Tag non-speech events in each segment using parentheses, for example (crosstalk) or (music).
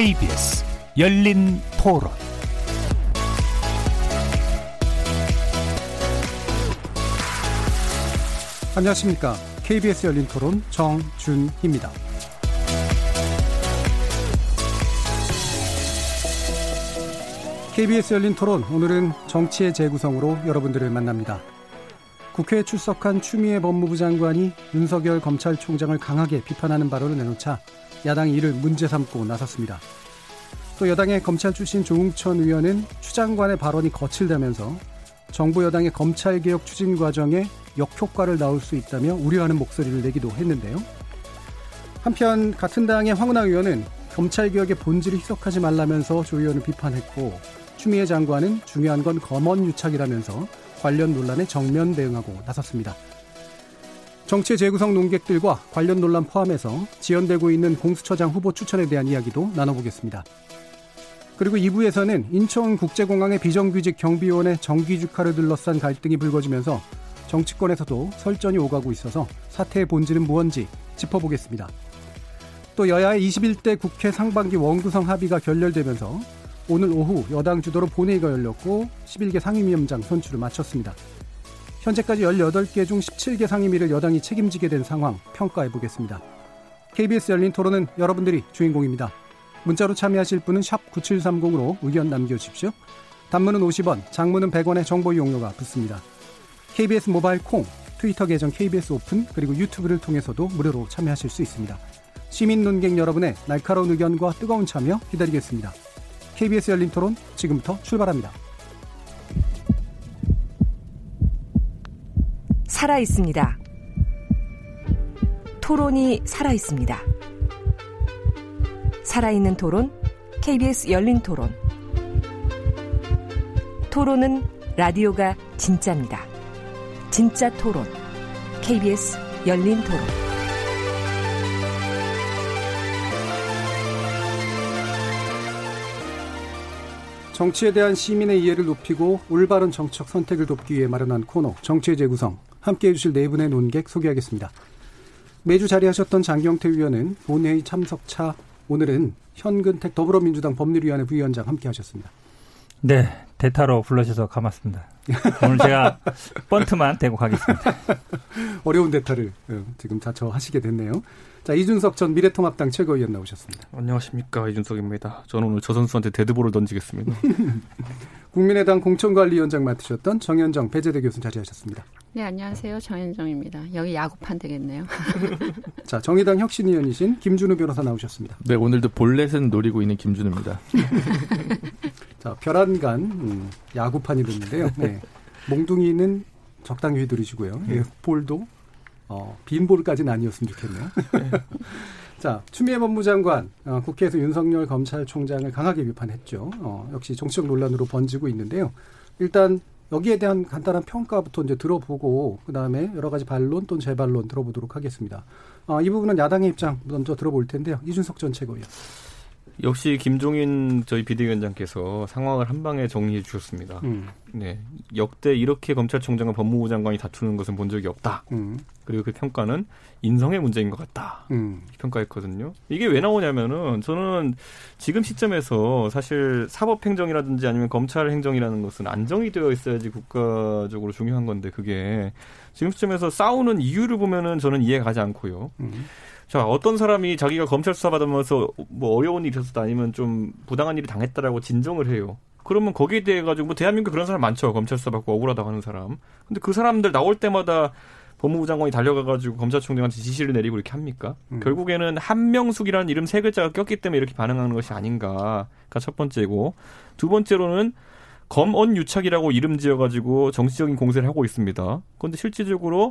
KBS 열린 토론 안녕하십니까. KBS 열린 토론 정준희입니다. KBS 열린 토론 오늘은 정치의 재구성으로 여러분들을 만납니다. 국회에 출석한 추미애 법무부 장관이 윤석열 검찰총장을 강하게 비판하는 발언을 내놓자 야당이 이를 문제 삼고 나섰습니다. 또 여당의 검찰 출신 조웅천 의원은 추 장관의 발언이 거칠다면서 정부 여당의 검찰개혁 추진 과정에 역효과를 낳을 수 있다며 우려하는 목소리를 내기도 했는데요. 한편 같은 당의 황운하 의원은 검찰개혁의 본질을 희석하지 말라면서 조 의원을 비판했고 추미애 장관은 중요한 건 검언 유착이라면서 관련 논란에 정면 대응하고 나섰습니다. 정치 재구성 논객들과 관련 논란 포함해서 지연되고 있는 공수처장 후보 추천에 대한 이야기도 나눠보겠습니다. 그리고 2부에서는 인천국제공항의 비정규직 경비원의 정기주카를 둘러싼 갈등이 불거지면서 정치권에서도 설전이 오가고 있어서 사태의 본질은 무언지 짚어보겠습니다. 또 여야의 21대 국회 상반기 원구성 합의가 결렬되면서 오늘 오후 여당 주도로 본회의가 열렸고 11개 상임위원장 선출을 마쳤습니다. 현재까지 18개 중 17개 상임위를 여당이 책임지게 된 상황 평가해 보겠습니다. KBS 열린 토론은 여러분들이 주인공입니다. 문자로 참여하실 분은 9730으로 의견 남겨주십시오. 단문은 50원, 장문은 100원의 정보 이용료가 붙습니다. KBS 모바일 콩, 트위터 계정 KBS 오픈, 그리고 유튜브를 통해서도 무료로 참여하실 수 있습니다. 시민 논객 여러분의 날카로운 의견과 뜨거운 참여 기다리겠습니다. KBS 열린 토론 지금부터 출발합니다. 살아 있습니다. 토론이 살아 있습니다. 살아있는 토론, KBS 열린 토론. 토론은 라디오가 진짜입니다. 진짜 토론, KBS 열린 토론. 정치에 대한 시민의 이해를 높이고 올바른 정책 선택을 돕기 위해 마련한 코너 정치의 재구성 함께해 주실 네 분의 논객 소개하겠습니다. 매주 자리하셨던 장경태 의원은 본회의 참석차 오늘은 현근택 더불어민주당 법률위원회 부위원장 함께하셨습니다. 네, 대타로 불러주셔서 고맙습니다. 오늘 제가 (laughs) 번트만 대고 가겠습니다. (laughs) 어려운 대타를 어, 지금 자처하시게 됐네요. 자, 이준석 전 미래통합당 최고위원 나오셨습니다. 안녕하십니까. 이준석입니다. 저는 오늘 저 선수한테 데드볼을 던지겠습니다. (laughs) 국민의당 공천관리위원장 맡으셨던 정현정 배재대 교수 자리하셨습니다. 네, 안녕하세요. 정현정입니다. 여기 야구판 되겠네요. (laughs) 자, 정의당 혁신위원이신 김준우 변호사 나오셨습니다. 네, 오늘도 볼넷은 노리고 있는 김준우입니다. (laughs) 자, 별안간 음, 야구판이 됐는데요. 네. 몽둥이는 적당히 휘두르시고요. 예, 볼도 어, 빈 볼까지는 아니었으면 좋겠네요. (laughs) 자, 추미애 법무장관 어, 국회에서 윤석열 검찰총장을 강하게 비판했죠. 어, 역시 정치적 논란으로 번지고 있는데요. 일단 여기에 대한 간단한 평가부터 이제 들어보고 그 다음에 여러 가지 반론 또는 재반론 들어보도록 하겠습니다. 어, 이 부분은 야당의 입장 먼저 들어볼 텐데요. 이준석 전 최고위원. 역시 김종인 저희 비대위원장께서 상황을 한 방에 정리해 주셨습니다. 음. 네, 역대 이렇게 검찰총장과 법무부 장관이 다투는 것은 본 적이 없다. 음. 그리고 그 평가는 인성의 문제인 것 같다. 음. 평가했거든요. 이게 왜 나오냐면은 저는 지금 시점에서 사실 사법행정이라든지 아니면 검찰행정이라는 것은 안정이 되어 있어야지 국가적으로 중요한 건데 그게 지금 시점에서 싸우는 이유를 보면은 저는 이해 가지 않고요. 음. 자, 어떤 사람이 자기가 검찰 수사 받으면서 뭐 어려운 일이 있었다 아니면 좀 부당한 일이 당했다라고 진정을 해요. 그러면 거기에 대해 가지고 뭐 대한민국 그런 사람 많죠. 검찰 수사 받고 억울하다고 하는 사람. 근데 그 사람들 나올 때마다 법무부 장관이 달려가가지고 검찰총장한테 지시를 내리고 이렇게 합니까? 음. 결국에는 한명숙이라는 이름 세 글자가 꼈기 때문에 이렇게 반응하는 것이 아닌가가 첫 번째고 두 번째로는 검언 유착이라고 이름 지어가지고 정치적인 공세를 하고 있습니다. 그런데 실질적으로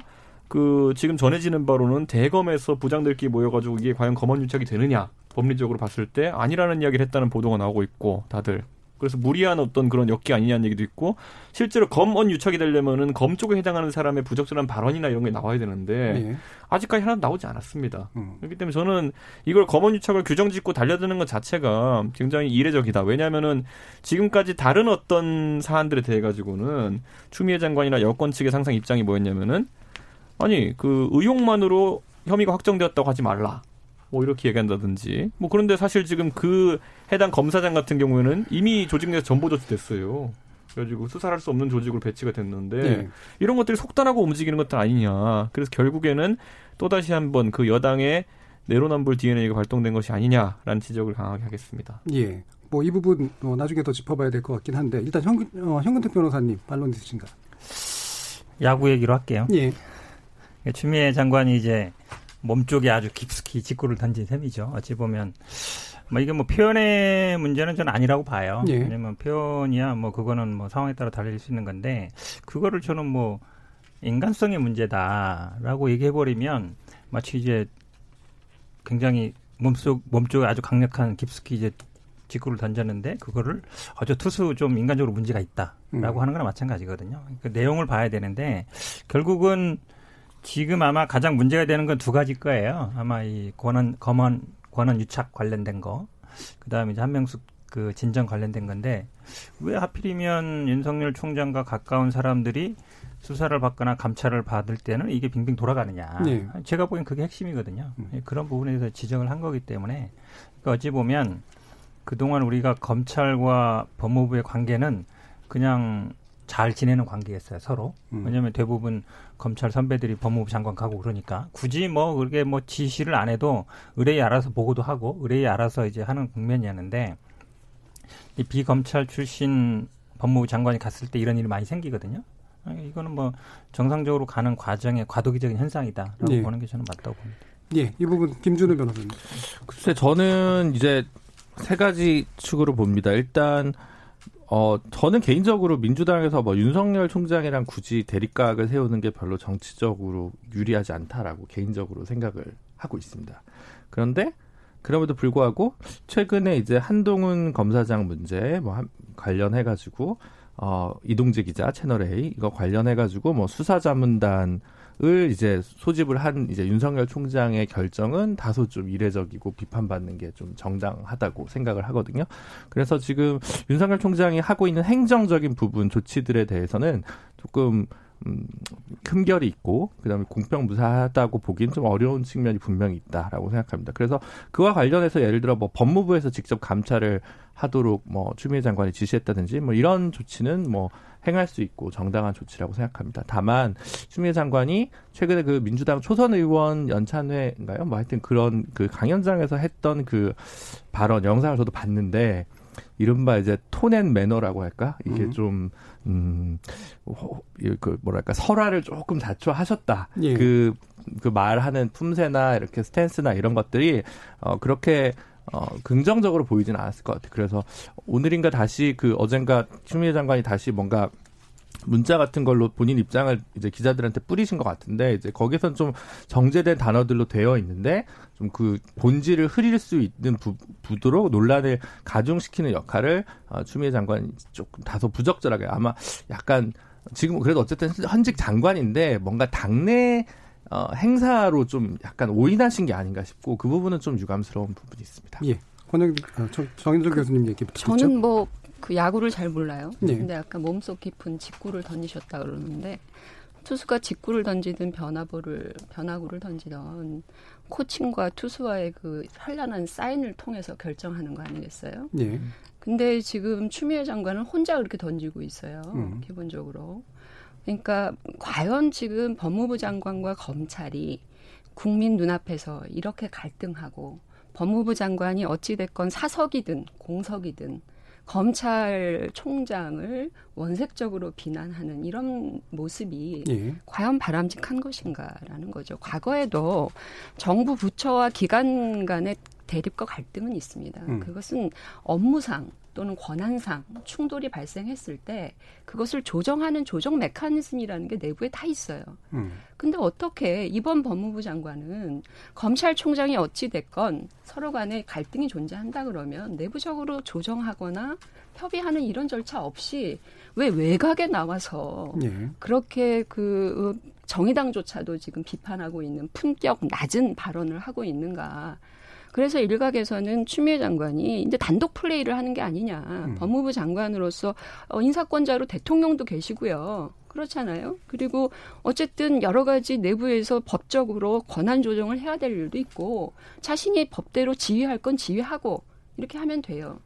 그 지금 전해지는 바로는 대검에서 부장들끼리 모여가지고 이게 과연 검언 유착이 되느냐 법리적으로 봤을 때 아니라는 이야기를 했다는 보도가 나오고 있고 다들 그래서 무리한 어떤 그런 역기 아니냐는 얘기도 있고 실제로 검언 유착이 되려면은 검 쪽에 해당하는 사람의 부적절한 발언이나 이런 게 나와야 되는데 네. 아직까지 하나도 나오지 않았습니다. 음. 그렇기 때문에 저는 이걸 검언 유착을 규정 짓고 달려드는 것 자체가 굉장히 이례적이다. 왜냐하면은 지금까지 다른 어떤 사안들에 대해 가지고는 추미애 장관이나 여권 측의 상상 입장이 뭐였냐면은 아니 그 의혹만으로 혐의가 확정되었다고 하지 말라. 뭐 이렇게 얘기한다든지 뭐 그런데 사실 지금 그 해당 검사장 같은 경우에는 이미 조직 내에서 전보 조치됐어요. 그래가지고 수사할 수 없는 조직으로 배치가 됐는데 네. 이런 것들이 속단하고 움직이는 것들 아니냐. 그래서 결국에는 또 다시 한번 그 여당의 내로남불 DNA가 발동된 것이 아니냐라는 지적을 강하게 하겠습니다. 예. 뭐 이 부분 어, 나중에 더 짚어봐야 될 것 같긴 한데 일단 현, 어, 현근택 변호사님 반론 있으신가? 야구 얘기로 할게요. 예. 추미애 장관이 이제 몸쪽에 아주 깊숙이 직구를 던진 셈이죠. 어찌 보면 뭐 이게 뭐 표현의 문제는 저는 아니라고 봐요. 예. 왜냐면 표현이야 뭐 그거는 뭐 상황에 따라 달릴 수 있는 건데 그거를 저는 뭐 인간성의 문제다라고 얘기해 버리면 마치 이제 굉장히 몸속 몸쪽에 아주 강력한 깊숙이 이제 직구를 던졌는데 그거를 어저 투수 좀 인간적으로 문제가 있다라고 음. 하는 거나 마찬가지거든요. 그 내용을 봐야 되는데 결국은 지금 아마 가장 문제가 되는 건 두 가지 거예요. 아마 이 권한 검언 권한 유착 관련된 거, 그 다음에 이제 한명숙 그 진정 관련된 건데 왜 하필이면 윤석열 총장과 가까운 사람들이 수사를 받거나 감찰을 받을 때는 이게 빙빙 돌아가느냐. 네. 제가 보기엔 그게 핵심이거든요. 음. 예, 그런 부분에 대해서 지적을 한 거기 때문에 그러니까 어찌 보면 그동안 우리가 검찰과 법무부의 관계는 그냥 잘 지내는 관계였어요 서로. 음. 왜냐하면 대부분 검찰 선배들이 법무부 장관 가고 그러니까 굳이 뭐 그렇게 뭐 지시를 안 해도 의뢰에 알아서 보고도 하고 의뢰에 알아서 이제 하는 국면이었는데 이 비검찰 출신 법무부 장관이 갔을 때 이런 일이 많이 생기거든요. 이거는 뭐 정상적으로 가는 과정의 과도기적인 현상이다라고 네. 보는 게 저는 맞다고 봅니다. 예, 이 부분 김준우 변호사님. 글쎄 저는 이제 세 가지 축으로 봅니다. 일단 어, 저는 개인적으로 민주당에서 뭐 윤석열 총장이랑 굳이 대립각을 세우는 게 별로 정치적으로 유리하지 않다라고 개인적으로 생각을 하고 있습니다. 그런데 그럼에도 불구하고 최근에 이제 한동훈 검사장 문제 뭐 관련해 가지고 어 이동재 기자 채널 A 이거 관련해 가지고 뭐 수사 자문단 을 이제 소집을 한 이제 윤석열 총장의 결정은 다소 좀 이례적이고 비판받는 게 좀 정당하다고 생각을 하거든요. 그래서 지금 윤석열 총장이 하고 있는 행정적인 부분 조치들에 대해서는 조금 음, 흠결이 있고 그다음에 공평 무사하다고 보기엔 좀 어려운 측면이 분명히 있다라고 생각합니다. 그래서 그와 관련해서 예를 들어 뭐 법무부에서 직접 감찰을 하도록 뭐 추미애 장관이 지시했다든지 뭐 이런 조치는 뭐 행할 수 있고 정당한 조치라고 생각합니다. 다만 추미애 장관이 최근에 그 민주당 초선 의원 연찬회인가요? 뭐 하여튼 그런 그 강연장에서 했던 그 발언 영상을 저도 봤는데 이른바 이제 톤앤 매너라고 할까? 이게 음. 좀, 음, 그 뭐랄까, 설화를 조금 자초하셨다. 예. 그, 그 말하는 품새나 이렇게 스탠스나 이런 것들이, 어, 그렇게 어, 긍정적으로 보이지는 않았을 것 같아요. 그래서 오늘인가 다시 그 어젠가 추미애 장관이 다시 뭔가 문자 같은 걸로 본인 입장을 이제 기자들한테 뿌리신 것 같은데 이제 거기선 좀 정제된 단어들로 되어 있는데 좀 그 본질을 흐릴 수 있는 부, 부도로 논란을 가중시키는 역할을 어, 추미애 장관이 조금 다소 부적절하게 아마 약간 지금 그래도 어쨌든 현직 장관인데 뭔가 당내 어, 행사로 좀 약간 오인하신 게 아닌가 싶고 그 부분은 좀 유감스러운 부분이 있습니다. 예. 권영 어, 정인조 교수님 얘기 듣죠? 저는 뭐 그 야구를 잘 몰라요. 네. 근데 아까 몸속 깊은 직구를 던지셨다 그러는데 투수가 직구를 던지든 변화구를 변화구를 던지던 코칭과 투수와의 그 현란한 사인을 통해서 결정하는 거 아니겠어요? 네. 근데 지금 추미애 장관은 혼자 그렇게 던지고 있어요. 음. 기본적으로. 그러니까 과연 지금 법무부 장관과 검찰이 국민 눈앞에서 이렇게 갈등하고 법무부 장관이 어찌됐건 사석이든 공석이든 검찰총장을 원색적으로 비난하는 이런 모습이 예. 과연 바람직한 것인가라는 거죠. 과거에도 정부 부처와 기관 간의 대립과 갈등은 있습니다. 음. 그것은 업무상 또는 권한상 충돌이 발생했을 때 그것을 조정하는 조정 메커니즘이라는 게 내부에 다 있어요. 음. 근데 어떻게 이번 법무부 장관은 검찰총장이 어찌 됐건 서로 간에 갈등이 존재한다 그러면 내부적으로 조정하거나 협의하는 이런 절차 없이 왜 외곽에 나와서 예. 그렇게 그 정의당조차도 지금 비판하고 있는 품격 낮은 발언을 하고 있는가? 그래서 일각에서는 추미애 장관이 이제 단독 플레이를 하는 게 아니냐. 음. 법무부 장관으로서 어, 인사권자로 대통령도 계시고요. 그렇잖아요. 그리고 어쨌든 여러 가지 내부에서 법적으로 권한 조정을 해야 될 일도 있고 자신이 법대로 지휘할 건 지휘하고 이렇게 하면 돼요.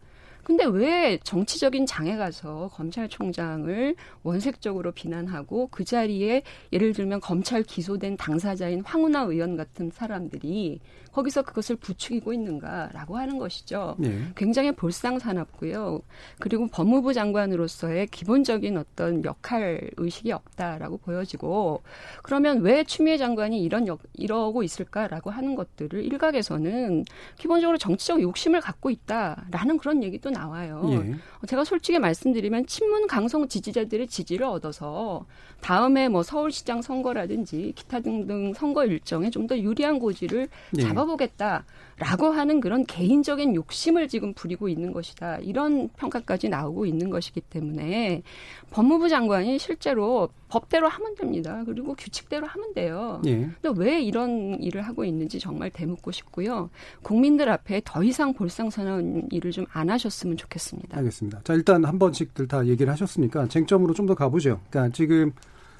근데 왜 정치적인 장에 가서 검찰총장을 원색적으로 비난하고 그 자리에 예를 들면 검찰 기소된 당사자인 황운하 의원 같은 사람들이 거기서 그것을 부추기고 있는가라고 하는 것이죠. 네. 굉장히 볼상사납고요. 그리고 법무부 장관으로서의 기본적인 어떤 역할 의식이 없다라고 보여지고 그러면 왜 추미애 장관이 이런 역, 이러고 있을까라고 하는 것들을 일각에서는 기본적으로 정치적 욕심을 갖고 있다라는 그런 얘기도 나와요. 예. 제가 솔직히 말씀드리면 친문 강성 지지자들의 지지를 얻어서 다음에 뭐 서울시장 선거라든지 기타 등등 선거 일정에 좀 더 유리한 고지를 예. 잡아 바꿔보겠다라고 하는 그런 개인적인 욕심을 지금 부리고 있는 것이다. 이런 평가까지 나오고 있는 것이기 때문에 법무부 장관이 실제로 법대로 하면 됩니다. 그리고 규칙대로 하면 돼요. 예. 근데 왜 이런 일을 하고 있는지 정말 대묻고 싶고요. 국민들 앞에 더 이상 볼상사나운 일을 좀 안 하셨으면 좋겠습니다. 알겠습니다. 자 일단 한 번씩들 다 얘기를 하셨으니까 쟁점으로 좀 더 가보죠. 그러니까 지금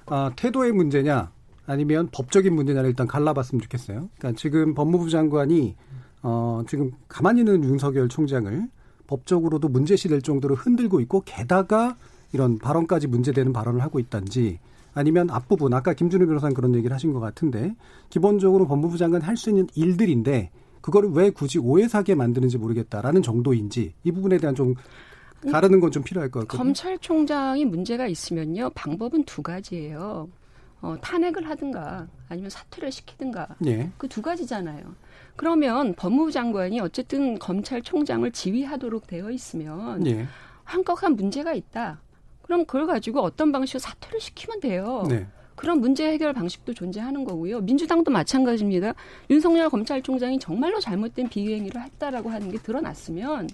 아, 태도의 문제냐 아니면 법적인 문제냐를 일단 갈라봤으면 좋겠어요. 그러니까 지금 법무부 장관이 어 지금 가만히 있는 윤석열 총장을 법적으로도 문제시 될 정도로 흔들고 있고 게다가 이런 발언까지 문제되는 발언을 하고 있단지 아니면 앞부분 아까 김준우 변호사는 그런 얘기를 하신 것 같은데 기본적으로 법무부 장관이 할 수 있는 일들인데 그거를 왜 굳이 오해사게 만드는지 모르겠다라는 정도인지 이 부분에 대한 좀 가르는 건 좀 필요할 것 같거든요. 검찰총장이 문제가 있으면요 방법은 두 가지예요. 어, 탄핵을 하든가 아니면 사퇴를 시키든가 예. 그두 가지잖아요. 그러면 법무부 장관이 어쨌든 검찰총장을 지휘하도록 되어 있으면 예. 한껏한 문제가 있다. 그럼 그걸 가지고 어떤 방식으로 사퇴를 시키면 돼요. 네. 그런 문제 해결 방식도 존재하는 거고요. 민주당도 마찬가지입니다. 윤석열 검찰총장이 정말로 잘못된 비행위를 했다라고 하는 게 드러났으면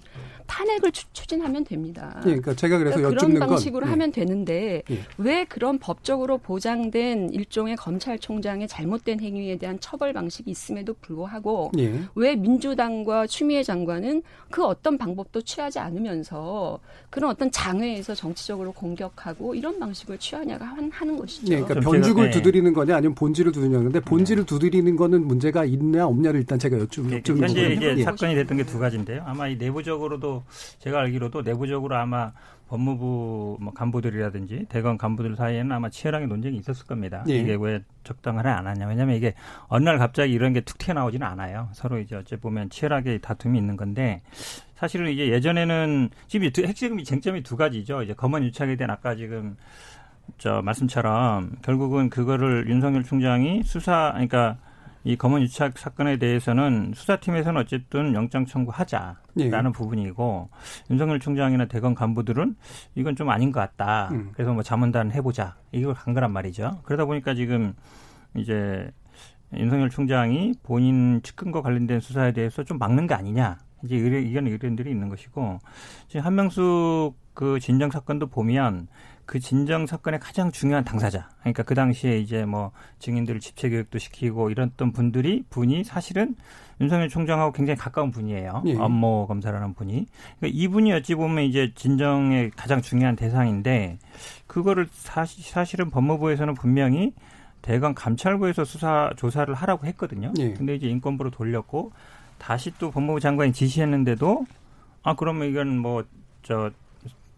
탄핵을 추, 진하면 됩니다. 예, 그러니까 제가 그래서 그러니까 그런 방식으로 건, 하면 되는데 예. 왜 그런 법적으로 보장된 일종의 검찰총장의 잘못된 행위에 대한 처벌 방식이 있음에도 불구하고 예. 왜 민주당과 추미애 장관은 그 어떤 방법도 취하지 않으면서 그런 어떤 장외에서 정치적으로 공격하고 이런 방식을 취하냐가 하는 것이죠. 예, 그러니까 변죽을 네. 두드리는 거냐 아니면 본질을 두드리냐는데 본질을 네. 두드리는 거는 문제가 있냐 없냐를 일단 제가 네, 여쭈는 현재 거거든요. 이제 예. 사건이 됐던 게 두 가지인데요. 아마 이 내부적으로도 제가 알기로도 내부적으로 아마 법무부 뭐 간부들이라든지 대검 간부들 사이에는 아마 치열하게 논쟁이 있었을 겁니다. 예. 이게 왜 적당하냐 안 하냐. 왜냐하면 이게 어느 날 갑자기 이런 게 툭 튀어나오지는 않아요. 서로 이제 어째 보면 치열하게 다툼이 있는 건데 사실은 이제 예전에는 지금 핵심이 쟁점이 두 가지죠. 이제 검언 유착에 대한 아까 지금 저 말씀처럼 결국은 그거를 윤석열 총장이 수사 그러니까 이 검언 유착 사건에 대해서는 수사팀에서는 어쨌든 영장 청구하자라는 예. 부분이고 윤석열 총장이나 대검 간부들은 이건 좀 아닌 것 같다. 음. 그래서 뭐 자문단 해보자 이걸 간 거란 말이죠. 그러다 보니까 지금 이제 윤석열 총장이 본인 측근과 관련된 수사에 대해서 좀 막는 게 아니냐. 이제 이런 의견들이 있는 것이고 지금 한명숙 그 진정 사건도 보면 그 진정 사건의 가장 중요한 당사자. 그러니까 그 당시에 이제 뭐 증인들을 집체 교육도 시키고 이랬던 분들이 분이 사실은 윤석열 총장하고 굉장히 가까운 분이에요. 예. 업무 검사라는 분이. 그러니까 이분이 어찌 보면 이제 진정의 가장 중요한 대상인데 그거를 사실, 사실은 법무부에서는 분명히 대검 감찰부에서 수사 조사를 하라고 했거든요. 예. 근데 이제 인권부로 돌렸고 다시 또 법무부 장관이 지시했는데도 아 그러면 이건 뭐저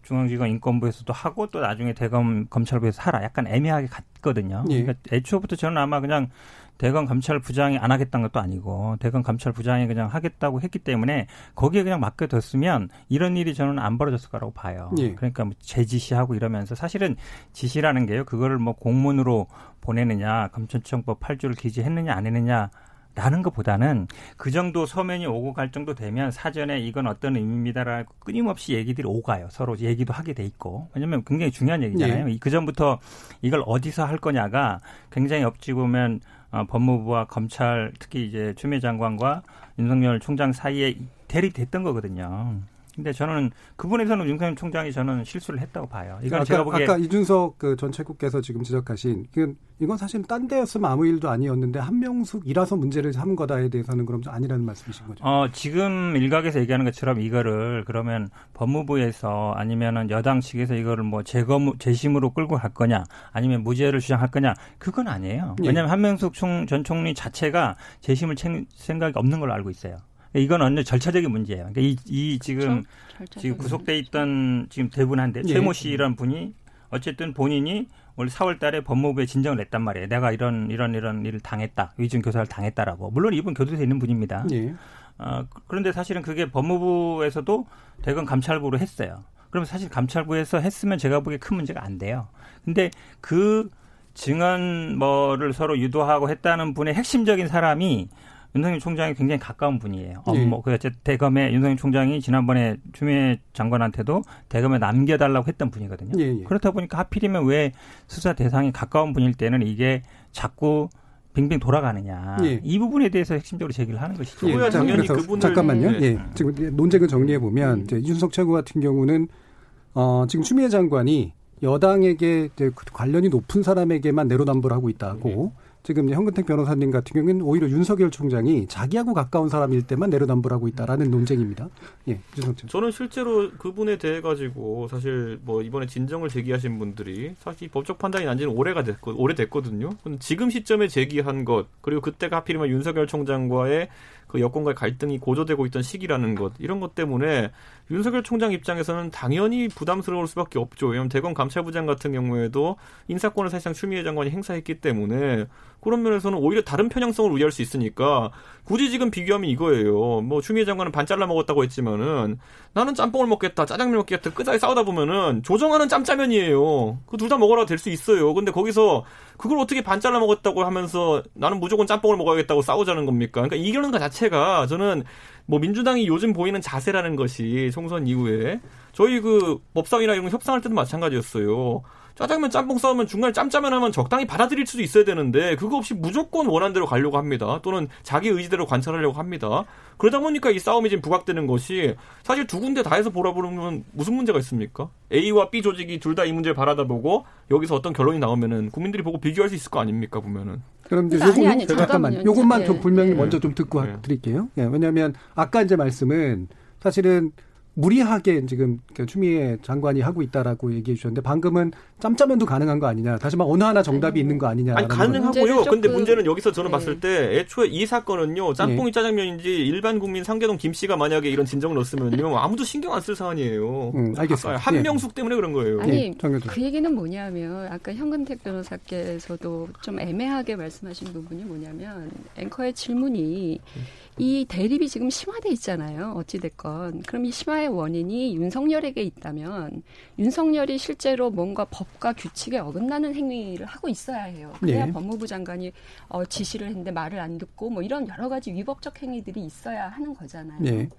중앙지검 인권부에서도 하고 또 나중에 대검 검찰부에서 하라 약간 애매하게 갔거든요. 예. 그러니까 애초부터 저는 아마 그냥 대검 감찰부장이 안 하겠다는 것도 아니고 대검 감찰부장이 그냥 하겠다고 했기 때문에 거기에 그냥 맡겨뒀으면 이런 일이 저는 안 벌어졌을 거라고 봐요. 예. 그러니까 뭐 제지시하고 이러면서 사실은 지시라는 게요. 그거를 뭐 공문으로 보내느냐 검찰청법 8조를 기재했느냐 안 했느냐 라는 것보다는 그 정도 서면이 오고 갈 정도 되면 사전에 이건 어떤 의미입니다라고 끊임없이 얘기들이 오가요. 서로 얘기도 하게 돼 있고. 왜냐면 굉장히 중요한 얘기잖아요. 예. 그 전부터 이걸 어디서 할 거냐가 굉장히 엎지 보면 어, 법무부와 검찰 특히 이제 추미애 장관과 윤석열 총장 사이에 대립됐던 거거든요. 근데 저는 그분에서는 윤석열 총장이 저는 실수를 했다고 봐요. 이건 아까, 제가 보기에 아까 이준석 그 전 최고께서 지금 지적하신 이건 이건 사실 딴 데였으면 아무 일도 아니었는데 한명숙이라서 문제를 삼은 거다에 대해서는 그럼 아니라는 말씀이신 거죠? 어, 지금 일각에서 얘기하는 것처럼 이거를 그러면 법무부에서 아니면은 여당 측에서 이거를 뭐 재검 재심으로 끌고 갈 거냐 아니면 무죄를 주장할 거냐 그건 아니에요. 예. 왜냐하면 한명숙 총, 전 총리 자체가 재심을 챙, 생각이 없는 걸로 알고 있어요. 이건 완전 절차적인 문제예요. 그러니까 이, 이 지금 그렇죠? 지금 구속돼 있던 지금 대분한데 예. 최모 씨라는 분이 어쨌든 본인이 올 4월 달에 법무부에 진정을 냈단 말이에요. 내가 이런 이런 이런 일을 당했다. 위증 교사를 당했다라고. 물론 이분 교도소에 있는 분입니다. 예. 어, 그런데 사실은 그게 법무부에서도 대검 감찰부로 했어요. 그러면 사실 감찰부에서 했으면 제가 보기에 큰 문제가 안 돼요. 근데 그 증언 뭐를 서로 유도하고 했다는 분의 핵심적인 사람이 윤석열 총장이 굉장히 가까운 분이에요. 어, 예. 뭐, 그, 대검에 윤석열 총장이 지난번에 추미애 장관한테도 대검에 남겨달라고 했던 분이거든요. 예, 예. 그렇다 보니까 하필이면 왜 수사 대상이 가까운 분일 때는 이게 자꾸 빙빙 돌아가느냐. 예. 이 부분에 대해서 핵심적으로 제기를 하는 것이죠. 예, 당연히 그분을 잠깐만요. 네. 예. 지금 논쟁을 정리해 보면 음. 이제 이준석 최고 같은 경우는 어, 지금 추미애 장관이 여당에게 관련이 높은 사람에게만 내로남불 하고 있다고 네. 지금 현근택 변호사님 같은 경우는 오히려 윤석열 총장이 자기하고 가까운 사람일 때만 내로남불하고 있다라는 논쟁입니다. 예, 유성철. 저는 실제로 그분에 대해 가지고 사실 뭐 이번에 진정을 제기하신 분들이 사실 법적 판단이 난 지는 오래가 됐고 오래 됐거든요. 지금 시점에 제기한 것 그리고 그때가 하필이면 윤석열 총장과의 그 여권과의 갈등이 고조되고 있던 시기라는 것 이런 것 때문에 윤석열 총장 입장에서는 당연히 부담스러울 수밖에 없죠. 왜냐하면 대검 감찰부장 같은 경우에도 인사권을 사실상 추미애 장관이 행사했기 때문에 그런 면에서는 오히려 다른 편향성을 우려할 수 있으니까 굳이 지금 비교하면 이거예요. 뭐 추미애 장관은 반 잘라 먹었다고 했지만은 나는 짬뽕을 먹겠다, 짜장면 먹겠다, 끄자에 싸우다 보면은 조정하는 짬짜면이에요. 그 둘 다 먹어라 될 수 있어요. 근데 거기서 그걸 어떻게 반 잘라 먹었다고 하면서 나는 무조건 짬뽕을 먹어야겠다고 싸우자는 겁니까? 그러니까 이기는 것 자체가 저는 뭐 민주당이 요즘 보이는 자세라는 것이 총선 이후에 저희 그 법상이나 이런 거 협상할 때도 마찬가지였어요. 짜장면 짬뽕 싸우면 중간에 짬짜면 하면 적당히 받아들일 수도 있어야 되는데 그거 없이 무조건 원한대로 가려고 합니다. 또는 자기 의지대로 관찰하려고 합니다. 그러다 보니까 이 싸움이 지금 부각되는 것이 사실 두 군데 다 해서 보라보면 무슨 문제가 있습니까? A와 B 조직이 둘 다 이 문제를 바라다 보고 여기서 어떤 결론이 나오면은 국민들이 보고 비교할 수 있을 거 아닙니까 보면은. 그럼 이제 요거 아니, 잠깐만 요것만 좀 분명히 네. 먼저 좀 듣고 네. 드릴게요. 예, 왜냐하면 아까 이제 말씀은 사실은 무리하게 지금 그 추미애 장관이 하고 있다라고 얘기해 주셨는데 방금은 짬짜면도 가능한 거 아니냐. 다시 말 어느 하나 정답이 있는 거 아니냐. 아니 가능하고요. 근데 문제는 여기서 저는 네. 봤을 때 애초에 이 사건은요. 짬뽕이 네. 짜장면인지 일반 국민 상계동 김 씨가 만약에 이런 진정을 넣었으면요. 아무도 신경 안 쓸 사안이에요. 음, 알겠습니다. 한명숙 네. 때문에 그런 거예요. 아니 네, 그 얘기는 뭐냐면 아까 현근택 변호사께서도 좀 애매하게 말씀하신 부분이 뭐냐면 앵커의 질문이 이 대립이 지금 심화돼 있잖아요. 어찌됐건. 그럼 이 심화의 원인이 윤석열에게 있다면 윤석열이 실제로 뭔가 법과 규칙에 어긋나는 행위를 하고 있어야 해요. 그래야 네. 법무부 장관이 어, 지시를 했는데 말을 안 듣고 뭐 이런 여러 가지 위법적 행위들이 있어야 하는 거잖아요. 네.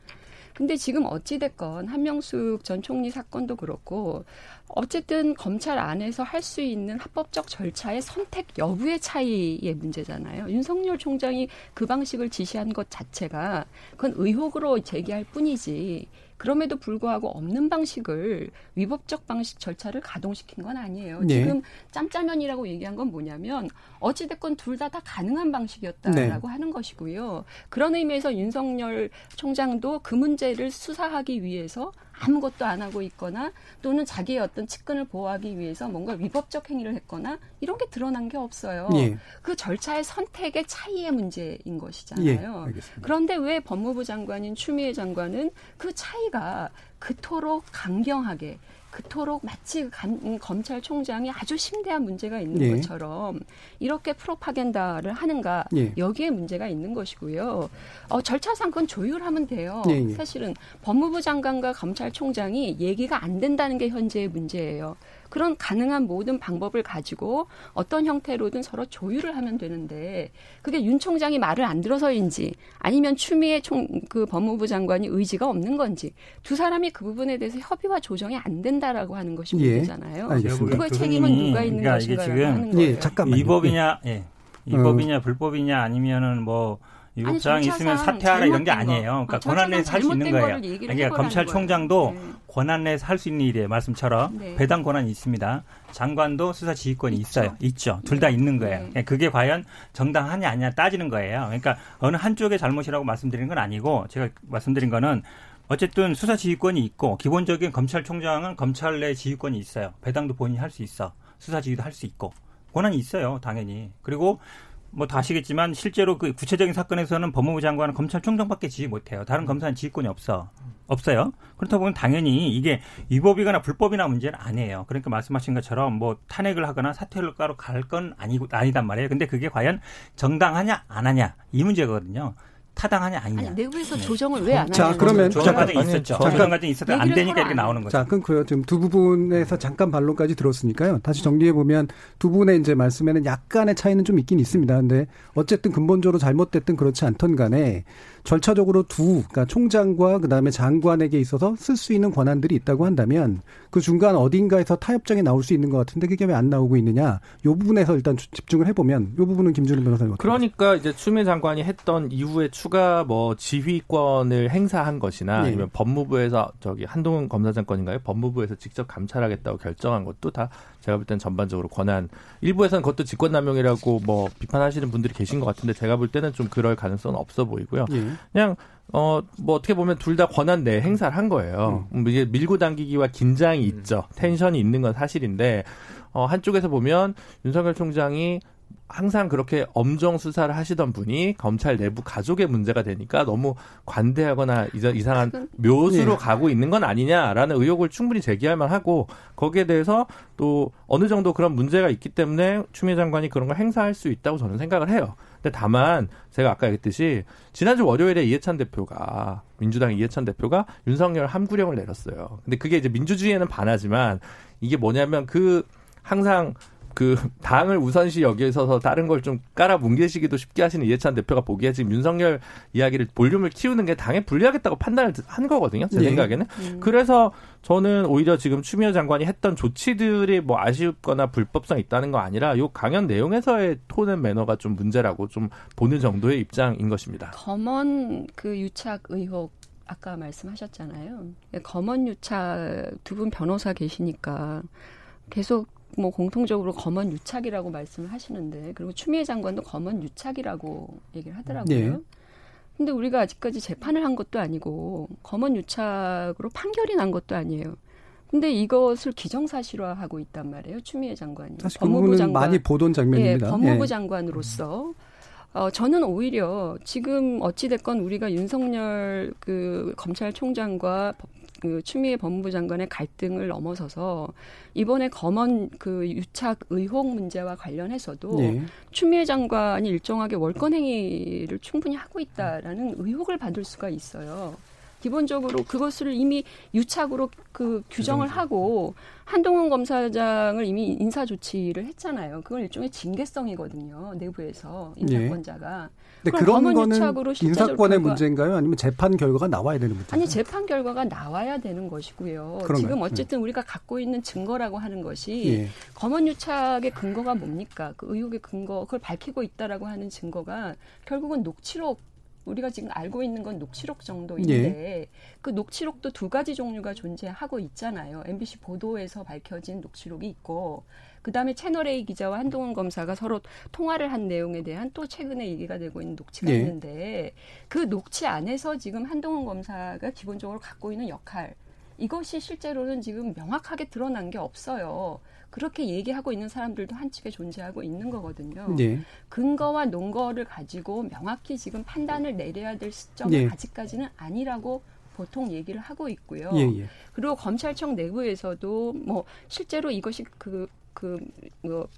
근데 지금 어찌됐건 한명숙 전 총리 사건도 그렇고 어쨌든 검찰 안에서 할 수 있는 합법적 절차의 선택 여부의 차이의 문제잖아요. 윤석열 총장이 그 방식을 지시한 것 자체가 그건 의혹으로 제기할 뿐이지 그럼에도 불구하고 없는 방식을 위법적 방식 절차를 가동시킨 건 아니에요. 네. 지금 짬짜면이라고 얘기한 건 뭐냐면 어찌됐건 둘 다 다 가능한 방식이었다라고 네. 하는 것이고요. 그런 의미에서 윤석열 총장도 그 문제를 수사하기 위해서 아무것도 안 하고 있거나 또는 자기의 어떤 측근을 보호하기 위해서 뭔가 위법적 행위를 했거나 이런 게 드러난 게 없어요. 예. 그 절차의 선택의 차이의 문제인 것이잖아요. 예, 그런데 왜 법무부 장관인 추미애 장관은 그 차이가 그토록 강경하게 그토록 마치 감, 검찰총장이 아주 심대한 문제가 있는 예. 것처럼 이렇게 프로파겐다를 하는가 예. 여기에 문제가 있는 것이고요. 어, 절차상 그건 조율하면 돼요. 예, 예. 사실은 법무부 장관과 검찰총장이 얘기가 안 된다는 게 현재의 문제예요. 그런 가능한 모든 방법을 가지고 어떤 형태로든 서로 조율을 하면 되는데 그게 윤 총장이 말을 안 들어서인지 아니면 추미애 총 그 법무부 장관이 의지가 없는 건지 두 사람이 그 부분에 대해서 협의와 조정이 안 된다라고 하는 것이 예. 문제잖아요. 예, 그거의 책임은 누가 있는 그러니까 것인가 하는 거예요. 예, 잠깐만 위법이냐, 예. 위법이냐 어. 불법이냐 아니면은 뭐 유급사항 있으면 사퇴하라 이런 게 아니에요. 그러니까 권한 내에서 할 수 있는 거예요. 그러니까 검찰총장도 네. 권한 내에서 할 수 있는 일이에요. 말씀처럼 네. 배당 권한이 있습니다. 장관도 수사 지휘권이 있죠. 있어요. 있죠. 둘다 있는 거예요. 네. 그러니까 그게 과연 정당하냐 아니냐 따지는 거예요. 그러니까 어느 한쪽의 잘못이라고 말씀드리는 건 아니고 제가 말씀드린 거는 어쨌든 수사 지휘권이 있고 기본적인 검찰총장은 검찰 내 지휘권이 있어요. 배당도 본인이 할 수 있어. 수사 지휘도 할 수 있고 권한이 있어요. 당연히. 그리고 뭐다 아시겠지만 실제로 그 구체적인 사건에서는 법무부 장관은 검찰총장밖에 지휘 못해요. 다른 검사는 지휘권이 없어. 없어요. 그렇다 보면 당연히 이게 위법이거나 불법이나 문제는 아니에요. 그러니까 말씀하신 것처럼 뭐 탄핵을 하거나 사퇴를 가로 갈 건 아니고 아니단 말이에요. 근데 그게 과연 정당하냐 안 하냐 이 문제거든요. 타당하냐 아니냐. 아니, 내부에서 네. 조정을 왜안 하냐. 자, 그러면 조정 과정이 있었죠. 조정 과정이 있었다 안 되니까 이렇게 나오는 거죠. 자, 끊고요. 지금 두 부분에서 잠깐 반론까지 들었으니까요. 다시 정리해 보면 두 분의 이제 말씀에는 약간의 차이는 좀 있긴 있습니다. 근데 어쨌든 근본적으로 잘못됐든 그렇지 않던 간에 절차적으로 두, 그러니까 총장과 그다음에 장관에게 있어서 쓸 수 있는 권한들이 있다고 한다면 그 중간 어딘가에서 타협장이 나올 수 있는 것 같은데 그게 왜 안 나오고 있느냐. 이 부분에서 일단 집중을 해보면 이 부분은 김준일 변호사님 그러니까 이제 추미애 장관이 했던 이후에 추가 뭐 지휘권을 행사한 것이나 네. 아니면 법무부에서 저기 한동훈 검사장 건인가요? 법무부에서 직접 감찰하겠다고 결정한 것도 다 제가 볼 때는 전반적으로 권한 일부에서는 그것도 직권남용이라고 뭐 비판하시는 분들이 계신 것 같은데 제가 볼 때는 좀 그럴 가능성은 없어 보이고요. 예. 그냥 어, 뭐 어떻게 보면 둘 다 권한 내 행사를 한 거예요. 음. 이게 밀고 당기기와 긴장이 음. 있죠. 텐션이 있는 건 사실인데, 어, 한쪽에서 보면 윤석열 총장이 항상 그렇게 엄정 수사를 하시던 분이 검찰 내부 가족의 문제가 되니까 너무 관대하거나 이상한 묘수로 네. 가고 있는 건 아니냐라는 의혹을 충분히 제기할 만하고 거기에 대해서 또 어느 정도 그런 문제가 있기 때문에 추미애 장관이 그런 걸 행사할 수 있다고 저는 생각을 해요. 근데 다만 제가 아까 얘기했듯이 지난주 월요일에 이해찬 대표가 민주당 이해찬 대표가 윤석열 함구령을 내렸어요. 근데 그게 이제 민주주의에는 반하지만 이게 뭐냐면 그 항상 그 당을 우선시 여기에 서서 다른 걸 좀 깔아 뭉개시기도 쉽게 하시는 이해찬 대표가 보기에 지금 윤석열 이야기를 볼륨을 키우는 게 당에 불리하겠다고 판단을 한 거거든요. 제 네. 생각에는. 음. 그래서 저는 오히려 지금 추미애 장관이 했던 조치들이 뭐 아쉽거나 불법성 있다는 거 아니라 요 강연 내용에서의 톤앤 매너가 좀 문제라고 좀 보는 정도의 입장인 것입니다. 검언 그 유착 의혹 아까 말씀하셨잖아요. 검언 유착 두 분 변호사 계시니까 계속 뭐 공통적으로 검언 유착이라고 말씀을 하시는데 그리고 추미애 장관도 검언 유착이라고 얘기를 하더라고요. 네. 근데 우리가 아직까지 재판을 한 것도 아니고 검언 유착으로 판결이 난 것도 아니에요. 근데 이것을 기정사실화하고 있단 말이에요. 추미애 장관이. 사실 그 법무부 장관 많이 보던 장면입니다. 예, 법무부 예. 장관으로서 어, 저는 오히려 지금 어찌됐건 우리가 윤석열 그 검찰총장과 그 추미애 법무부 장관의 갈등을 넘어서서 이번에 검언 그 유착 의혹 문제와 관련해서도 네. 추미애 장관이 일정하게 월권 행위를 충분히 하고 있다라는 의혹을 받을 수가 있어요. 기본적으로 그것을 이미 유착으로 그 규정을 하고 한동훈 검사장을 이미 인사 조치를 했잖아요. 그건 일종의 징계성이거든요. 내부에서 인사권자가. 네. 근데 그런 거는 인사권의 문제인가요? 아니면 재판 결과가 나와야 되는 문제인가요? 아니 재판 결과가 나와야 되는 것이고요. 그런가요? 지금 네. 어쨌든 네. 우리가 갖고 있는 증거라고 하는 것이 예. 검언 유착의 근거가 뭡니까? 그 의혹의 근거 그걸 밝히고 있다라고 하는 증거가 결국은 녹취록 우리가 지금 알고 있는 건 녹취록 정도인데 예. 그 녹취록도 두 가지 종류가 존재하고 있잖아요. MBC 보도에서 밝혀진 녹취록이 있고 그다음에 채널 A 기자와 한동훈 검사가 서로 통화를 한 내용에 대한 또 최근에 얘기가 되고 있는 녹취가 예. 있는데 그 녹취 안에서 지금 한동훈 검사가 기본적으로 갖고 있는 역할 이것이 실제로는 지금 명확하게 드러난 게 없어요. 그렇게 얘기하고 있는 사람들도 한측에 존재하고 있는 거거든요. 네. 근거와 논거를 가지고 명확히 지금 판단을 내려야 될 시점은 네. 아직까지는 아니라고 보통 얘기를 하고 있고요. 예, 예. 그리고 검찰청 내부에서도 뭐 실제로 이것이 그 그뭐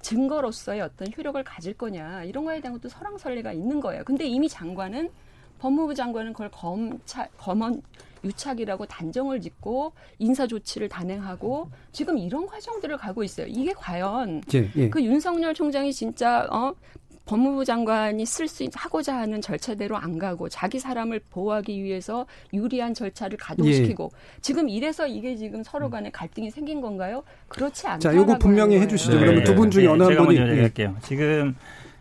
증거로서의 어떤 효력을 가질 거냐 이런 거에 대한 것도 설왕설래가 있는 거예요. 근데 이미 장관은 법무부 장관은 그걸 검찰 검언 유착이라고 단정을 짓고 인사 조치를 단행하고 지금 이런 과정들을 가고 있어요. 이게 과연 예, 예. 그 윤석열 총장이 진짜 어 법무부 장관이 쓸 수 하고자 하는 절차대로 안 가고 자기 사람을 보호하기 위해서 유리한 절차를 가동시키고 예. 지금 이래서 이게 지금 서로 간에 갈등이 생긴 건가요? 그렇지 않다. 자, 요거 분명히 해주시죠. 네. 그러면 두 분 중에 네. 어느 한 분이 제가 먼저 얘기할게요. 지금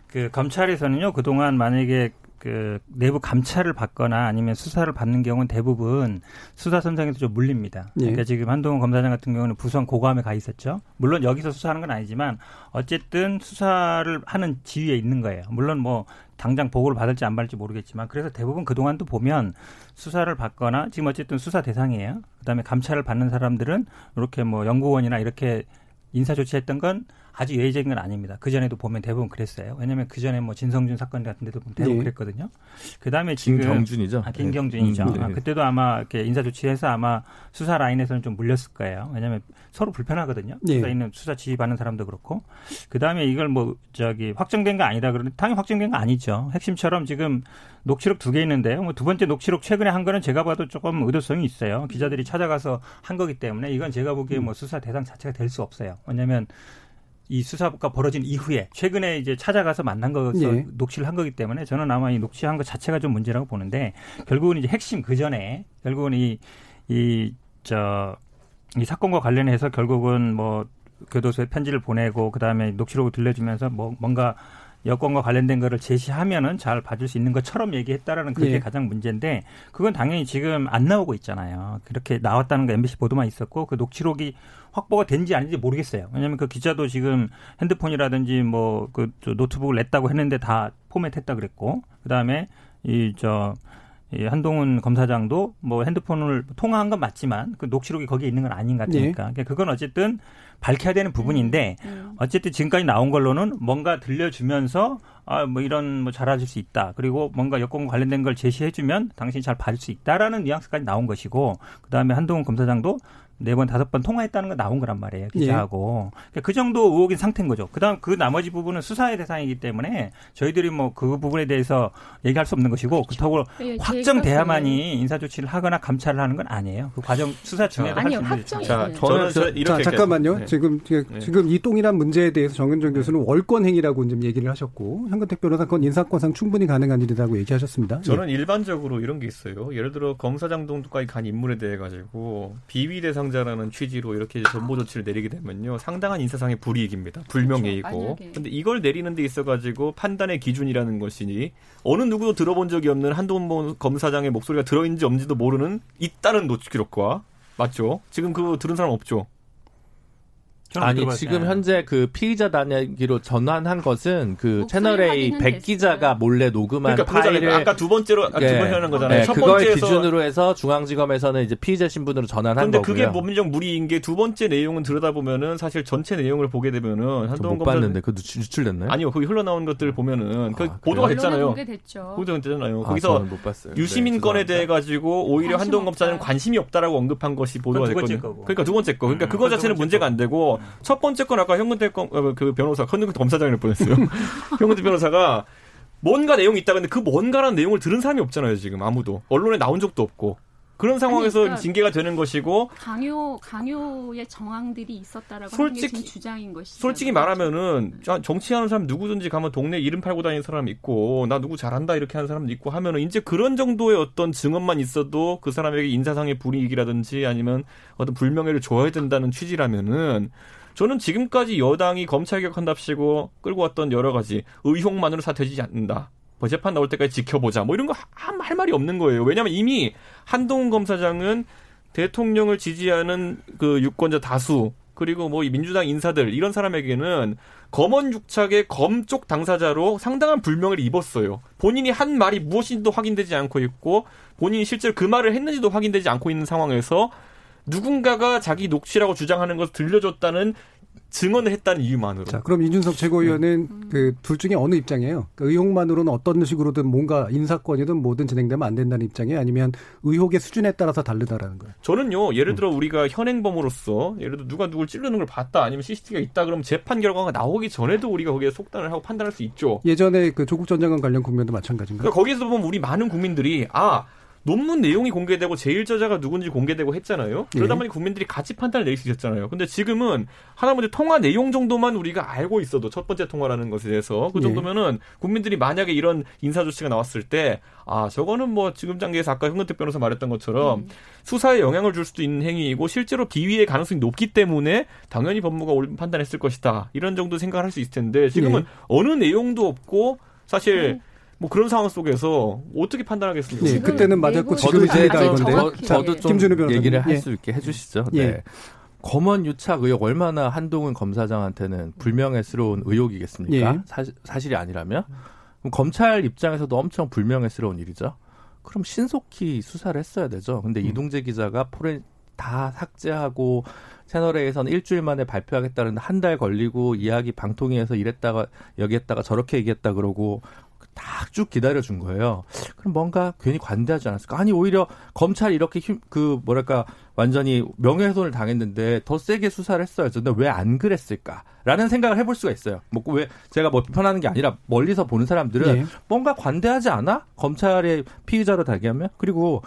그 검찰에서는요 그동안 만약에 그그 내부 감찰을 받거나 아니면 수사를 받는 경우는 대부분 수사 선상에서 좀 물립니다. 예. 그러니까 지금 한동훈 검사장 같은 경우는 부산 고감에 가 있었죠. 물론 여기서 수사하는 건 아니지만 어쨌든 수사를 하는 지위에 있는 거예요. 물론 뭐 당장 보고를 받을지 안 받을지 모르겠지만 그래서 대부분 그동안도 보면 수사를 받거나 지금 어쨌든 수사 대상이에요. 그다음에 감찰을 받는 사람들은 이렇게 뭐 연구원이나 이렇게 인사 조치했던 건 아주 예외적인 건 아닙니다. 그 전에도 보면 대부분 그랬어요. 왜냐하면 그 전에 뭐 진성준 사건 같은 데도 보면 대부분 네. 그랬거든요. 그 다음에 지금 김경준이죠. 아, 김경준이죠. 네. 아, 그때도 아마 이렇게 인사 조치해서 아마 수사 라인에서는 좀 물렸을 거예요. 왜냐하면 서로 불편하거든요. 네. 수사 있는 수사 지휘받는 사람도 그렇고. 그 다음에 이걸 뭐 저기 확정된 거 아니다 그러는데 당연히 확정된 거 아니죠. 핵심처럼 지금 녹취록 두 개 있는데요. 뭐 두 번째 녹취록 최근에 한 거는 제가 봐도 조금 의도성이 있어요. 기자들이 찾아가서 한 거기 때문에 이건 제가 보기에 뭐 수사 대상 자체가 될 수 없어요. 왜냐하면 이 수사가 벌어진 이후에 최근에 이제 찾아가서 만난 거서 예. 녹취를 한 거기 때문에 저는 아마 이 녹취한 것 자체가 좀 문제라고 보는데 결국은 이제 핵심 그 전에 결국은 이 이 저이 사건과 관련해서 결국은 뭐 교도소에 편지를 보내고 그다음에 녹취록을 들려주면서 뭐 뭔가 여권과 관련된 거를 제시하면은 잘 봐줄 수 있는 것처럼 얘기했다라는 그게 예. 가장 문제인데 그건 당연히 지금 안 나오고 있잖아요. 그렇게 나왔다는 거 MBC 보도만 있었고 그 녹취록이 확보가 된지 아닌지 모르겠어요. 왜냐하면 그 기자도 지금 핸드폰이라든지 뭐 그 노트북을 냈다고 했는데 다 포맷했다 그랬고 그 다음에 이저 이 한동훈 검사장도 뭐 핸드폰을 통화한 건 맞지만 그 녹취록이 거기에 있는 건 아닌 것 같으니까 네. 그러니까 그건 어쨌든 밝혀야 되는 부분인데 음, 음. 어쨌든 지금까지 나온 걸로는 뭔가 들려주면서 아 뭐 이런 뭐 잘해줄 수 있다 그리고 뭔가 여권 관련된 걸 제시해주면 당신이 잘 봐줄 수 있다라는 뉘앙스까지 나온 것이고 그 다음에 한동훈 검사장도 네 번, 다섯 번 통화했다는 거 나온 거란 말이에요. 기자하고. 예. 그러니까 그 정도 의혹인 상태인 거죠. 그 다음 그 나머지 부분은 수사의 대상이기 때문에 저희들이 뭐 그 부분에 대해서 얘기할 수 없는 것이고 그렇죠. 그렇다고 예, 확정돼야만이 인사조치를 하거나 감찰을 하는 건 아니에요. 그 과정 수사 중에도 아니요, 확정. 자, 저는 저, 이렇게 자, 잠깐만요. 네. 지금 네. 지금 이 똥이란 문제에 대해서 정현정 교수는 월권 행위라고 좀 얘기를 하셨고 현근택 변호사 건 인사권상 충분히 가능한 일이라고 얘기하셨습니다. 저는 예. 일반적으로 이런 게 있어요. 예를 들어 검사장 정도까지 간 인물에 대해 가지고 비위 대상 대상자라는 취지로 이렇게 전보 조치를 내리게 되면요. 상당한 인사상의 불이익입니다. 불명예이고. 그렇죠. 근데 이걸 내리는 데 있어 가지고 판단의 기준이라는 것이니 어느 누구도 들어본 적이 없는 한동훈 검사장의 목소리가 들어있는지 없는지도 모르는 있다는 노치 기록과 맞죠? 지금 그 들은 사람 없죠? 아니 지금 현재 그 피의자 단위로 전환한 것은 그 채널 A 백 기자가 몰래 녹음한 그러니까 파일을 아까 두 번째로 예. 두번 하는 거잖아요. 네, 첫 그걸 번째에서 기준으로 해서 중앙지검에서는 이제 피의자 신분으로 전환한 거고요. 근데 그게 법리적 무리인 게 두 번째 내용은 들여다 보면은 사실 전체 내용을 보게 되면은 한동훈 못 검사 봤는데 그 유출됐나요? 아니요, 거기 흘러나온 것들 보면은 그 아, 보도가 됐잖아요. 보도가 됐잖아요. 아, 거기서 유시민 네, 건에 대해 가지고 오히려 한동훈 검사는 관심이 없다라고 언급한 것이 보도가 됐거든요. 그러니까 두 번째 거. 그러니까 음, 그거 자체는 문제가 안 되고 첫 번째 건 아까 현근택 어, 그 변호사, 현근택 검사장일 뻔했어요. (laughs) 현근택 변호사가 뭔가 내용이 있다 근데 그 뭔가라는 내용을 들은 사람이 없잖아요 지금 아무도 언론에 나온 적도 없고 그런 상황에서 아니, 그러니까 징계가 되는 것이고 강요 강요의 정황들이 있었다라고 솔직히, 하는 게 주장인 것이죠. 솔직히 말하면은 정치하는 사람 누구든지 가면 동네 이름 팔고 다니는 사람 있고 나 누구 잘한다 이렇게 하는 사람도 있고 하면은 이제 그런 정도의 어떤 증언만 있어도 그 사람에게 인사상의 불이익이라든지 아니면 어떤 불명예를 줘야 된다는 취지라면은 저는 지금까지 여당이 검찰 개혁한답시고 끌고 왔던 여러 가지 의혹만으로 사퇴되지 않는다. 뭐 재판 나올 때까지 지켜보자. 뭐 이런 거 할 말이 없는 거예요. 왜냐하면 이미 한동훈 검사장은 대통령을 지지하는 그 유권자 다수 그리고 뭐이 민주당 인사들 이런 사람에게는 검언 육착의 검 쪽 당사자로 상당한 불명을 입었어요. 본인이 한 말이 무엇인지도 확인되지 않고 있고 본인이 실제로 그 말을 했는지도 확인되지 않고 있는 상황에서 누군가가 자기 녹취라고 주장하는 것을 들려줬다는 증언을 했다는 이유만으로. 자, 그럼 이준석 최고위원은 음. 그둘 중에 어느 입장이에요? 그 의혹만으로는 어떤 식으로든 뭔가 인사권이든 뭐든 진행되면 안 된다는 입장이에요? 아니면 의혹의 수준에 따라서 다르다라는 거예요? 저는요, 예를 들어 우리가 현행범으로서 예를 들어 누가 누굴 찌르는 걸 봤다 아니면 CCTV가 있다 그러면 재판 결과가 나오기 전에도 우리가 거기에 속단을 하고 판단할 수 있죠. 예전에 그 조국 전 장관 관련 국면도 마찬가지인가요? 그러니까 거기서 보면 우리 많은 국민들이 아 논문 내용이 공개되고 제일 저자가 누군지 공개되고 했잖아요. 그러다 네. 보니 국민들이 같이 판단을 내릴 수 있었잖아요. 근데 지금은 하나문제 통화 내용 정도만 우리가 알고 있어도 첫 번째 통화라는 것에 대해서 그 네. 정도면은 국민들이 만약에 이런 인사 조치가 나왔을 때 아, 저거는 뭐 지금 단계에서 아까 현근택 변호사 말했던 것처럼 음. 수사에 영향을 줄 수도 있는 행위이고 실제로 비위의 가능성이 높기 때문에 당연히 법무가 옳은 판단했을 것이다. 이런 정도 생각을 할 수 있을 텐데 지금은 네. 어느 내용도 없고 사실 네. 뭐 그런 상황 속에서 어떻게 판단하겠습니까? 네, 그때는 맞았고 지금 이제 다 이건데. 저, 도좀 얘기를 할수 예. 있게 해주시죠. 네. 예. 검언 유착 의혹 얼마나 한동훈 검사장한테는 불명예스러운 의혹이겠습니까? 예. 사실, 사실이 아니라면 그럼 검찰 입장에서도 엄청 불명예스러운 일이죠. 그럼 신속히 수사를 했어야 되죠. 근데 음. 이동재 기자가 포렌 다 삭제하고 채널A에서는 일주일 만에 발표하겠다는데 한 달 걸리고 이야기 방통위에서 이랬다가 여기 했다가 저렇게 얘기했다 그러고 딱 쭉 기다려 준 거예요. 그럼 뭔가 괜히 관대하지 않았을까? 아니 오히려 검찰이 이렇게 힘, 그 뭐랄까 완전히 명예훼손을 당했는데 더 세게 수사를 했어야죠. 근데 왜 안 그랬을까?라는 생각을 해볼 수가 있어요. 뭐 왜 제가 뭐 비판하는 게 아니라 멀리서 보는 사람들은 네. 뭔가 관대하지 않아? 검찰의 피의자로 달게 하면 그리고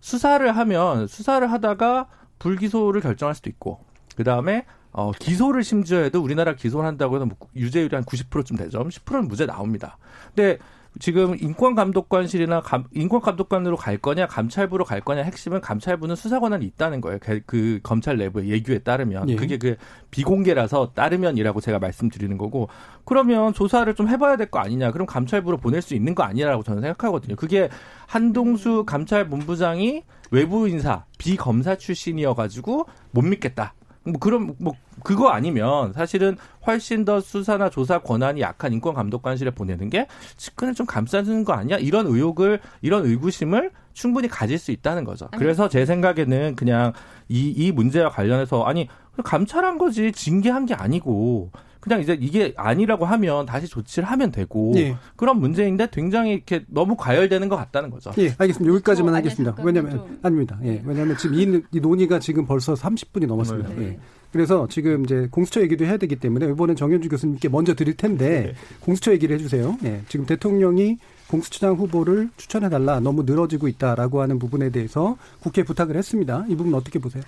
수사를 하면 수사를 하다가 불기소를 결정할 수도 있고 그 다음에 어, 기소를 심지어 해도 우리나라 기소를 한다고 해서 뭐 유죄율이 한 90%쯤 되죠. 10%는 무죄 나옵니다. 근데 지금 인권감독관실이나 감, 인권감독관으로 갈 거냐 감찰부로 갈 거냐 핵심은 감찰부는 수사 권한이 있다는 거예요. 그, 그 검찰 내부의 예규에 따르면 예. 그게 그 비공개라서 따르면이라고 제가 말씀드리는 거고 그러면 조사를 좀 해봐야 될 거 아니냐. 그럼 감찰부로 보낼 수 있는 거 아니냐라고 저는 생각하거든요. 그게 한동수 감찰본부장이 외부 인사 비검사 출신이어가지고 못 믿겠다. 뭐 그럼 뭐 그거 아니면 사실은 훨씬 더 수사나 조사 권한이 약한 인권감독관실에 보내는 게 측근을 좀 감싸주는 거 아니야? 이런 의혹을 이런 의구심을 충분히 가질 수 있다는 거죠. 그래서 제 생각에는 그냥 이 이 문제와 관련해서 아니 감찰한 거지 징계한 게 아니고 그냥 이제 이게 아니라고 하면 다시 조치를 하면 되고 예. 그런 문제인데 굉장히 이렇게 너무 과열되는 것 같다는 거죠. 예, 알겠습니다. 여기까지만 어, 하겠습니다. 왜냐하면 좀... 아닙니다. 예, 왜냐하면 지금 이, 이, 논의가 지금 벌써 30분이 넘었습니다. 네. 예. 그래서 지금 이제 공수처 얘기도 해야 되기 때문에 이번엔 정현주 교수님께 먼저 드릴 텐데 네. 공수처 얘기를 해주세요. 예, 지금 대통령이 공수처장 후보를 추천해달라 너무 늘어지고 있다라고 하는 부분에 대해서 국회 부탁을 했습니다. 이 부분 어떻게 보세요?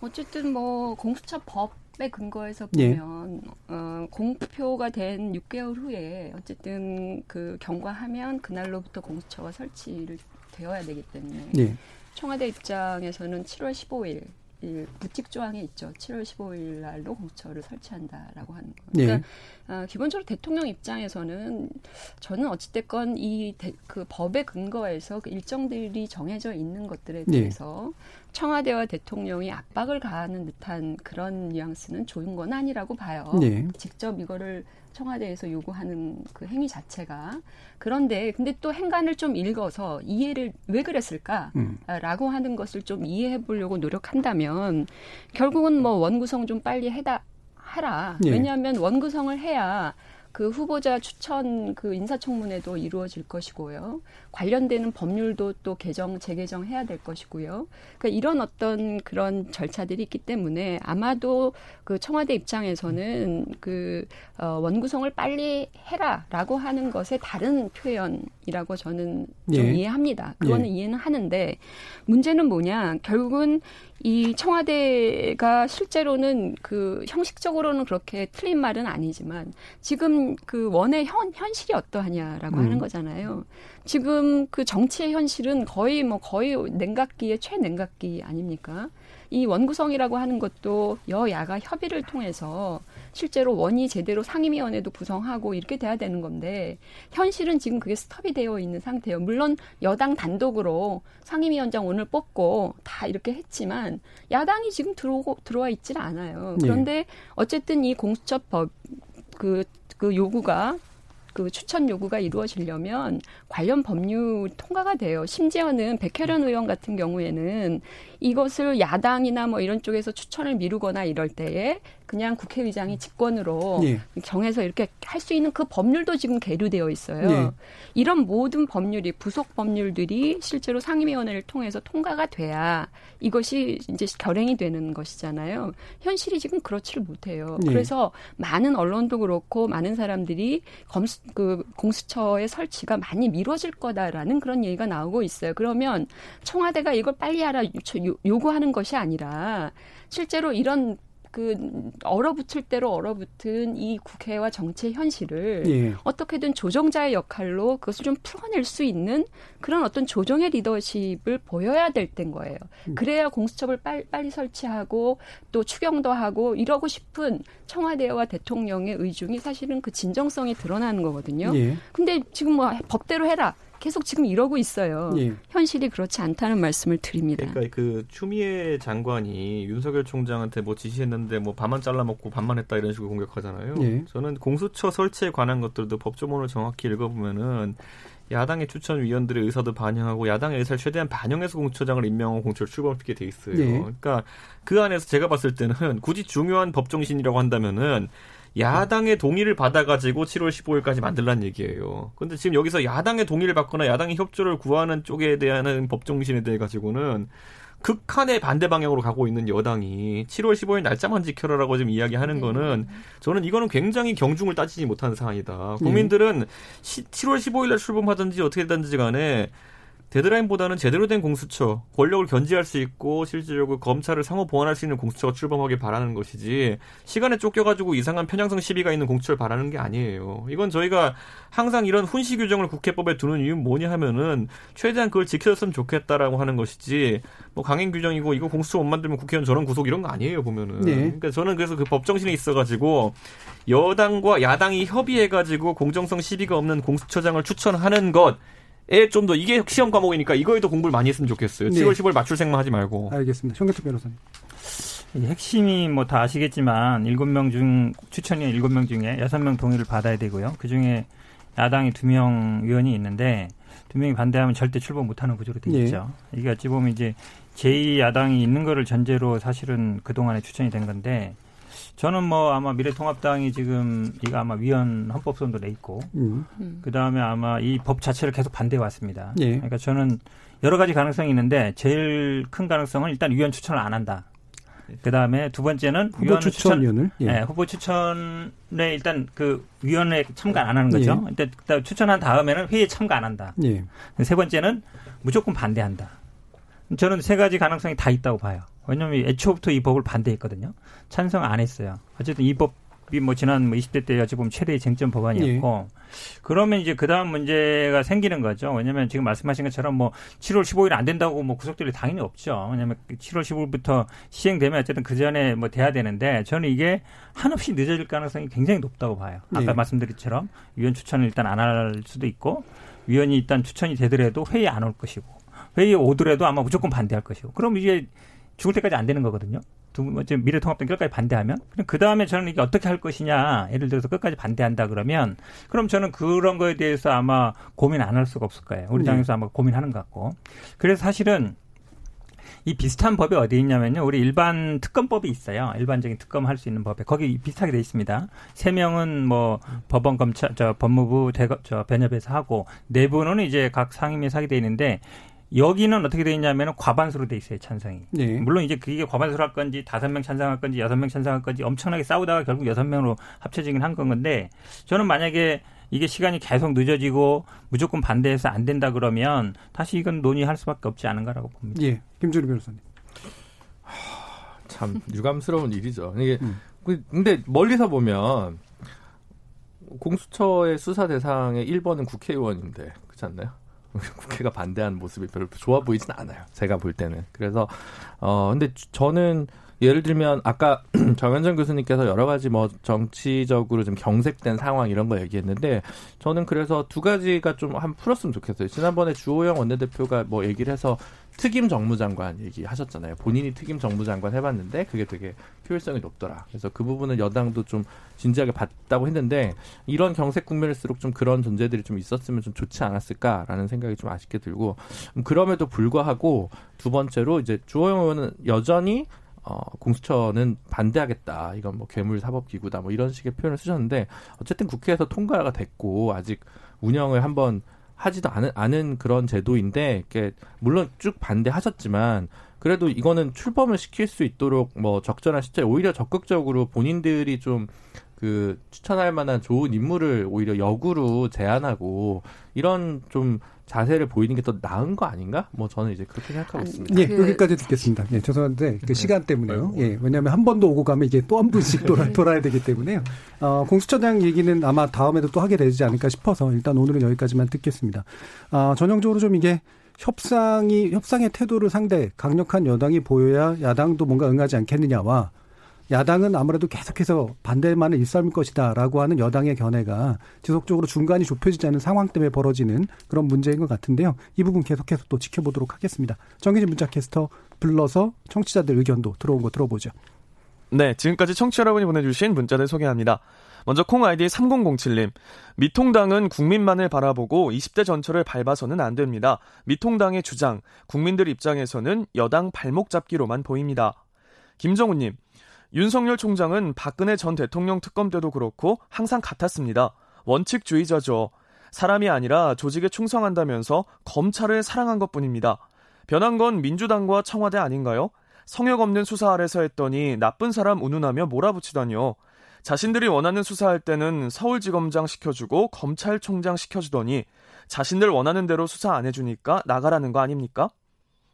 어쨌든 뭐 공수처 법 에 근거해서 예. 보면 예. 어, 공표가 된 6개월 후에 어쨌든 그 경과하면 그날로부터 공수처가 설치를 되어야 되기 때문에 예. 청와대 입장에서는 7월 15일 이 부칙 조항에 있죠. 7월 15일 날로 공처를 설치한다라고 하는 거. 그러니까 네. 어, 기본적으로 대통령 입장에서는 저는 어찌됐건 이 그 법의 근거에서 그 일정들이 정해져 있는 것들에 네. 대해서 네. 청와대와 대통령이 압박을 가하는 듯한 그런 뉘앙스는 좋은 건 아니라고 봐요. 네. 직접 이거를 청와대에서 요구하는 그 행위 자체가 그런데 근데 또 행간을 좀 읽어서 이해를 왜 그랬을까라고 음. 하는 것을 좀 이해해 보려고 노력한다면 결국은 뭐 원구성 좀 빨리 해다 하라. 예. 왜냐하면 원구성을 해야 그 후보자 추천 그 인사청문회도 이루어질 것이고요. 관련되는 법률도 또 개정 재개정 해야 될 것이고요. 그러니까 이런 어떤 그런 절차들이 있기 때문에 아마도 그 청와대 입장에서는 그 어, 원구성을 빨리 해라라고 하는 것에 다른 표현이라고 저는 좀 예. 이해합니다. 그거는 예. 이해는 하는데 문제는 뭐냐? 결국은 이 청와대가 실제로는 그 형식적으로는 그렇게 틀린 말은 아니지만 지금 그 원의 현, 현실이 어떠하냐라고 음. 하는 거잖아요. 지금 그 정치의 현실은 거의 뭐 거의 냉각기의 최냉각기 아닙니까? 이 원구성이라고 하는 것도 여야가 협의를 통해서 실제로 원이 제대로 상임위원회도 구성하고 이렇게 돼야 되는 건데 현실은 지금 그게 스톱이 되어 있는 상태예요. 물론 여당 단독으로 상임위원장 오늘 뽑고 다 이렇게 했지만 야당이 지금 들어오고 들어와 있질 않아요. 네. 그런데 어쨌든 이 공수처법 그, 그 요구가 그 추천 요구가 이루어지려면 관련 법률 통과가 돼요. 심지어는 백혜련 의원 같은 경우에는 이것을 야당이나 뭐 이런 쪽에서 추천을 미루거나 이럴 때에 그냥 국회의장이 직권으로 예. 정해서 이렇게 할 수 있는 그 법률도 지금 계류되어 있어요. 예. 이런 모든 법률이 부속 법률들이 실제로 상임위원회를 통해서 통과가 돼야 이것이 이제 결행이 되는 것이잖아요. 현실이 지금 그렇지를 못해요. 예. 그래서 많은 언론도 그렇고 많은 사람들이 검수 그 공수처의 설치가 많이 미뤄질 거다라는 그런 얘기가 나오고 있어요. 그러면 청와대가 이걸 빨리 하라 요구하는 것이 아니라 실제로 이런 그 얼어붙을 대로 얼어붙은 이 국회와 정치의 현실을 예. 어떻게든 조정자의 역할로 그것을 좀 풀어낼 수 있는 그런 어떤 조정의 리더십을 보여야 될 때인 거예요. 음. 그래야 공수처를 빨리, 빨리 설치하고 또 추경도 하고 이러고 싶은 청와대와 대통령의 의중이 사실은 그 진정성이 드러나는 거거든요. 예. 근데 지금 뭐 법대로 해라. 계속 지금 이러고 있어요. 예. 현실이 그렇지 않다는 말씀을 드립니다. 그러니까 그 추미애 장관이 윤석열 총장한테 뭐 지시했는데 뭐 반만 잘라먹고 반만 했다 이런 식으로 공격하잖아요. 예. 저는 공수처 설치에 관한 것들도 법조문을 정확히 읽어보면은 야당의 추천 위원들의 의사도 반영하고 야당의 의사를 최대한 반영해서 공처장을 임명하고 공처를 출범시키게 돼 있어요. 네. 그러니까 그 안에서 제가 봤을 때는 굳이 중요한 법정신이라고 한다면은 야당의 동의를 받아가지고 7월 15일까지 만들란 얘기예요. 근데 지금 여기서 야당의 동의를 받거나 야당의 협조를 구하는 쪽에 대한 법정신에 대해 가지고는 극한의 반대 방향으로 가고 있는 여당이 7월 15일 날짜만 지켜라라고 지금 이야기하는 네. 거는 저는 이거는 굉장히 경중을 따지지 못하는 상황이다. 국민들은 네. 7월 15일 날 출범하든지 어떻게 되든지 간에 데드라인보다는 제대로 된 공수처, 권력을 견제할 수 있고 실질적으로 검찰을 상호 보완할 수 있는 공수처가 출범하길 바라는 것이지 시간에 쫓겨가지고 이상한 편향성 시비가 있는 공수처를 바라는 게 아니에요. 이건 저희가 항상 이런 훈시 규정을 국회법에 두는 이유는 뭐냐 하면은 최대한 그걸 지켜줬으면 좋겠다라고 하는 것이지 뭐 강행 규정이고 이거 공수처 못 만들면 국회의원 저런 구속 이런 거 아니에요 보면은. 네. 그러니까 저는 그래서 그 법정신에 있어가지고 여당과 야당이 협의해가지고 공정성 시비가 없는 공수처장을 추천하는 것에 좀 더 이게 시험 과목이니까 이거에도 공부를 많이 했으면 좋겠어요. 네. 7월 10월 맞출생만 하지 말고. 알겠습니다. 송교특 변호사님. 핵심이 뭐 다 아시겠지만 7명 중 추천위 7명 중에 6명 동의를 받아야 되고요. 그중에 야당이 2명 의원이 있는데 2명이 반대하면 절대 출범 못하는 구조로 되어 네. 있죠. 네. 이게 어찌 보면 이제 제2야당이 있는 거를 전제로 사실은 그동안에 추천이 된 건데 저는 뭐 아마 미래통합당이 지금 이거 아마 위헌 헌법소원도 내 있고 음. 그 다음에 아마 이 법 자체를 계속 반대해 왔습니다. 예. 그러니까 저는 여러 가지 가능성이 있는데 제일 큰 가능성은 일단 위원 추천을 안 한다. 그 다음에 두 번째는 후보 추천위원을 추천, 예. 네, 후보 추천에 일단 그 위원회 참가 안 하는 거죠. 예. 일단 추천한 다음에는 회의에 참가 안 한다. 예. 세 번째는 무조건 반대한다. 저는 세 가지 가능성이 다 있다고 봐요. 왜냐하면 애초부터 이 법을 반대했거든요. 찬성 안 했어요. 어쨌든 이 법이 뭐 지난 뭐 20대 때 어찌 보면 최대의 쟁점 법안이었고 예. 그러면 이제 그 다음 문제가 생기는 거죠. 왜냐하면 지금 말씀하신 것처럼 뭐 7월 15일 안 된다고 뭐 구속들이 당연히 없죠. 왜냐하면 7월 15일부터 시행되면 어쨌든 그 전에 뭐 돼야 되는데 저는 이게 한없이 늦어질 가능성이 굉장히 높다고 봐요. 아까 예. 말씀드렸처럼 위원 추천을 일단 안 할 수도 있고 위원이 일단 추천이 되더라도 회의 안 올 것이고 회의에 오더라도 아마 무조건 반대할 것이고 그럼 이게 죽을 때까지 안 되는 거거든요. 두 번째 미래통합당 끝까지 반대하면 그럼 그 다음에 저는 이게 어떻게 할 것이냐 예를 들어서 끝까지 반대한다 그러면 그럼 저는 그런 거에 대해서 아마 고민 안 할 수가 없을 거예요. 우리 네. 당에서 아마 고민하는 것 같고 그래서 사실은 이 비슷한 법이 어디 있냐면요. 우리 일반 특검법이 있어요. 일반적인 특검 할 수 있는 법에 거기 비슷하게 돼 있습니다. 세 명은 뭐 법원 검찰 저 법무부 대거 저 변협에서 하고 네 이제 각 상임위에서 하게 돼 있는데 여기는 어떻게 되어 있냐면 과반수로 돼 있어요 찬성이. 네. 물론 이제 그게 과반수로 할 건지 다섯 명 찬성할 건지 여섯 명 찬성할 건지 엄청나게 싸우다가 결국 여섯 명으로 합쳐지긴 한 건데 저는 만약에 이게 시간이 계속 늦어지고 무조건 반대해서 안 된다 그러면 다시 이건 논의할 수밖에 없지 않은가라고 봅니다. 예, 김준우 변호사님. 참 유감스러운 일이죠. 이게 음. 그, 근데 멀리서 보면 공수처의 수사 대상의 1번은 국회의원인데 그렇지 않나요? (laughs) 국회가 반대하는 모습이 별로 좋아 보이진 않아요. 제가 볼 때는. 그래서 어 근데 저는 예를 들면 아까 (clears throat) 정현정 교수님께서 여러 가지 뭐 정치적으로 좀 경색된 상황 이런 거 얘기했는데 저는 그래서 두 가지가 좀 한 풀었으면 좋겠어요. 지난번에 주호영 원내대표가 뭐 얘기를 해서 특임 정무장관 얘기하셨잖아요. 본인이 특임 정무장관 해봤는데 그게 되게 효율성이 높더라. 그래서 그 부분은 여당도 좀 진지하게 봤다고 했는데 이런 경색 국면일수록 좀 그런 존재들이 좀 있었으면 좀 좋지 않았을까라는 생각이 좀 아쉽게 들고 음, 그럼에도 불구하고 두 번째로 이제 주호영 의원은 여전히 어, 공수처는 반대하겠다. 이건 뭐 괴물 사법 기구다. 뭐 이런 식의 표현을 쓰셨는데 어쨌든 국회에서 통과가 됐고 아직 운영을 한번 하지도 않은, 않은 그런 제도인데 물론 쭉 반대하셨지만 그래도 이거는 출범을 시킬 수 있도록 뭐 적절한 시점 오히려 적극적으로 본인들이 좀 그 추천할 만한 좋은 인물을 오히려 역으로 제안하고 이런 좀 자세를 보이는 게 더 나은 거 아닌가? 뭐 저는 이제 그렇게 생각하고 있습니다. 예, 그... 여기까지 듣겠습니다. 예, 죄송한데 그 네. 시간 때문에요. 예, 왜냐하면 한 번 더 오고 가면 이게 또 한 분씩 돌아, (laughs) 돌아야 되기 때문에요. 어, 공수처장 얘기는 아마 다음에도 또 하게 되지 않을까 싶어서 일단 오늘은 여기까지만 듣겠습니다. 어, 전형적으로 좀 이게 협상이 협상의 태도를 상대 강력한 여당이 보여야 야당도 뭔가 응하지 않겠느냐와 야당은 아무래도 계속해서 반대만을 일삼을 것이다라고 하는 여당의 견해가 지속적으로 중간이 좁혀지지 않은 상황 때문에 벌어지는 그런 문제인 것 같은데요. 이 부분 계속해서 또 지켜보도록 하겠습니다. 정기진 문자 캐스터 불러서 청취자들 의견도 들어온 거 들어보죠. 네, 지금까지 청취자 여러분이 보내주신 문자들 소개합니다. 먼저 콩 아이디 3007님. 미통당은 국민만을 바라보고 20대 전철을 밟아서는 안 됩니다. 미통당의 주장, 국민들 입장에서는 여당 발목 잡기로만 보입니다. 김정우님. 윤석열 총장은 박근혜 전 대통령 특검 때도 그렇고 항상 같았습니다. 원칙주의자죠. 사람이 아니라 조직에 충성한다면서 검찰을 사랑한 것 뿐입니다. 변한 건 민주당과 청와대 아닌가요? 성역 없는 수사 아래서 했더니 나쁜 사람 운운하며 몰아붙이다니요. 자신들이 원하는 수사할 때는 서울지검장 시켜주고 검찰총장 시켜주더니 자신들 원하는 대로 수사 안 해주니까 나가라는 거 아닙니까?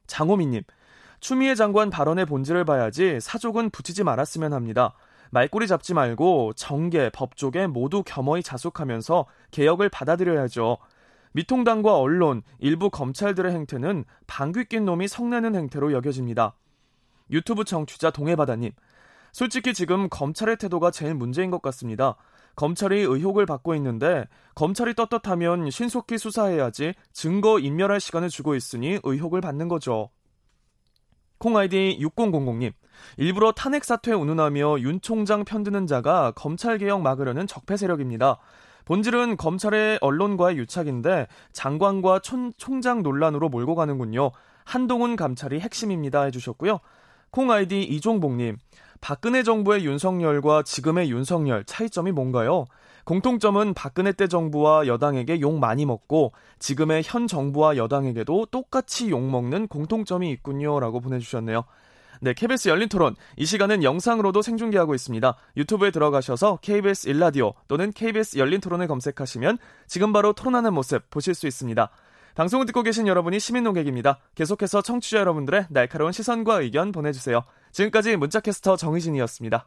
장호민님, 추미애 장관 발언의 본질을 봐야지 사족은 붙이지 말았으면 합니다. 말꼬리 잡지 말고 정계, 법조계 모두 겸허히 자숙하면서 개혁을 받아들여야죠. 미통당과 언론, 일부 검찰들의 행태는 방귀 낀 놈이 성내는 행태로 여겨집니다. 유튜브 청취자 동해바다님, 솔직히 지금 검찰의 태도가 제일 문제인 것 같습니다. 검찰이 의혹을 받고 있는데 검찰이 떳떳하면 신속히 수사해야지 증거 인멸할 시간을 주고 있으니 의혹을 받는 거죠. 콩아이디 6000님. 일부러 탄핵 사퇴 운운하며 윤 총장 편드는 자가 검찰 개혁 막으려는 적폐 세력입니다. 본질은 검찰의 언론과의 유착인데 장관과 촌, 총장 논란으로 몰고 가는군요. 한동훈 감찰이 핵심입니다 해주셨고요. 콩 아이디 이종복님. 박근혜 정부의 윤석열과 지금의 윤석열 차이점이 뭔가요? 공통점은 박근혜 때 정부와 여당에게 욕 많이 먹고 지금의 현 정부와 여당에게도 똑같이 욕 먹는 공통점이 있군요라고 보내주셨네요. 네, KBS 열린 토론. 이 시간은 영상으로도 생중계하고 있습니다. 유튜브에 들어가셔서 KBS 일라디오 또는 KBS 열린 토론을 검색하시면 지금 바로 토론하는 모습 보실 수 있습니다. 방송을 듣고 계신 여러분이 시민 농객입니다. 계속해서 청취자 여러분들의 날카로운 시선과 의견 보내주세요. 지금까지 문자캐스터 정희진이었습니다.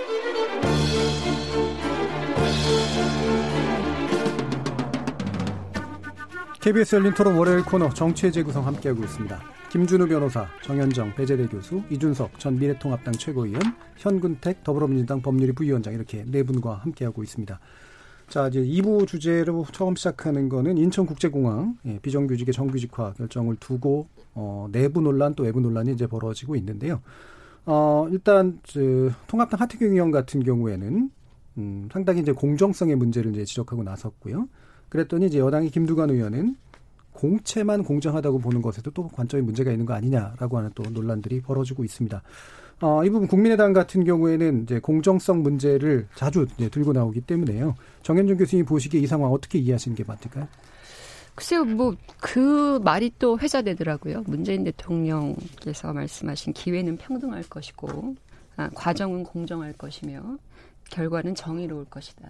KBS 열린 토론 월요일 코너 정치의 재구성 함께하고 있습니다. 김준우 변호사, 정현정 배재대 교수, 이준석 전 미래통합당 최고위원, 현근택 더불어민주당 법률위 부위원장 이렇게 네 분과 함께하고 있습니다. 자, 이제 2부 주제로 처음 시작하는 거는 인천국제공항 예, 비정규직의 정규직화 결정을 두고 어, 내부 논란 또 외부 논란이 이제 벌어지고 있는데요. 어, 일단 저, 통합당 하태경 의원 같은 경우에는 음, 상당히 이제 공정성의 문제를 이제 지적하고 나섰고요. 그랬더니 이제 여당의 김두관 의원은 공채만 공정하다고 보는 것에도 또 관점이 문제가 있는 거 아니냐라고 하는 또 논란들이 벌어지고 있습니다. 어, 이 부분 국민의당 같은 경우에는 이제 공정성 문제를 자주 이제 들고 나오기 때문에요. 정현준 교수님 보시기에 이 상황 어떻게 이해하시는 게 맞을까요? 글쎄요, 뭐, 그 말이 또 회자되더라고요. 문재인 대통령께서 말씀하신 기회는 평등할 것이고, 아, 과정은 공정할 것이며, 결과는 정의로울 것이다.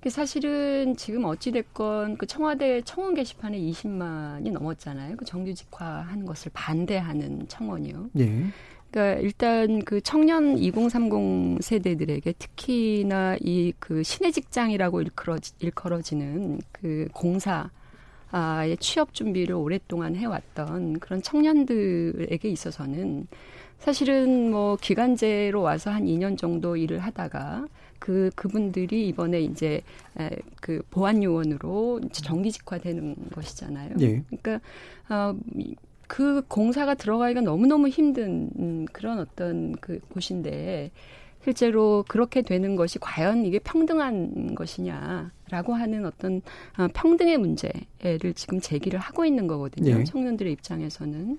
그 사실은 지금 어찌됐건 그 청와대 청원 게시판에 20만이 넘었잖아요. 그 정규직화하는 것을 반대하는 청원이요. 예. 그러니까 일단 그 청년 2030 세대들에게 특히나 이 그 신의 직장이라고 일컬어지, 일컬어지는 그 공사 아의 취업 준비를 오랫동안 해왔던 그런 청년들에게 있어서는 사실은 뭐 기간제로 와서 한 2년 정도 일을 하다가 그 그분들이 이번에 이제 에, 그 보안 요원으로 이제 정기 직화되는 것이잖아요. 예. 그러니까 어 그 공사가 들어가기가 너무너무 힘든 음, 그런 어떤 그 곳인데 실제로 그렇게 되는 것이 과연 이게 평등한 것이냐라고 하는 어떤 어, 평등의 문제를 지금 제기를 하고 있는 거거든요. 예. 청년들의 입장에서는.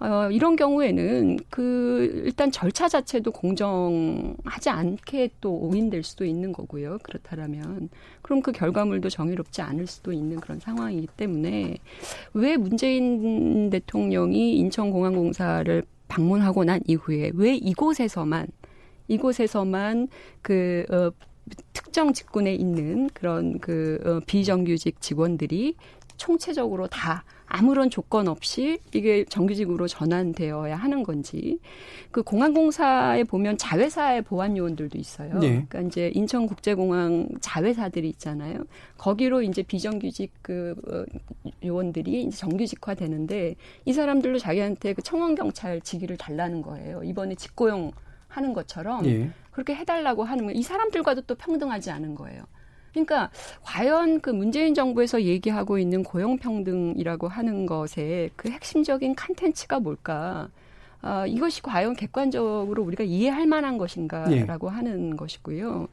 어, 이런 경우에는 그 일단 절차 자체도 공정하지 않게 또 오인될 수도 있는 거고요. 그렇다면 그럼 그 결과물도 정의롭지 않을 수도 있는 그런 상황이기 때문에 왜 문재인 대통령이 인천공항공사를 방문하고 난 이후에 왜 이곳에서만 이곳에서만 그 어, 특정 직군에 있는 그런 그 어, 비정규직 직원들이 총체적으로 다 아무런 조건 없이 이게 정규직으로 전환되어야 하는 건지 그 공항공사에 보면 자회사의 보안 요원들도 있어요. 네. 그러니까 이제 인천국제공항 자회사들이 있잖아요. 거기로 이제 비정규직 그 어, 요원들이 이제 정규직화 되는데 이 사람들도 자기한테 그 청원 경찰 직위를 달라는 거예요. 이번에 직고용 하는 것처럼 네. 그렇게 해달라고 하는 거예요. 이 사람들과도 또 평등하지 않은 거예요. 그러니까 과연 그 문재인 정부에서 얘기하고 있는 고용평등이라고 하는 것의 그 핵심적인 컨텐츠가 뭘까? 아, 이것이 과연 객관적으로 우리가 이해할 만한 것인가라고 예. 하는 것이고요.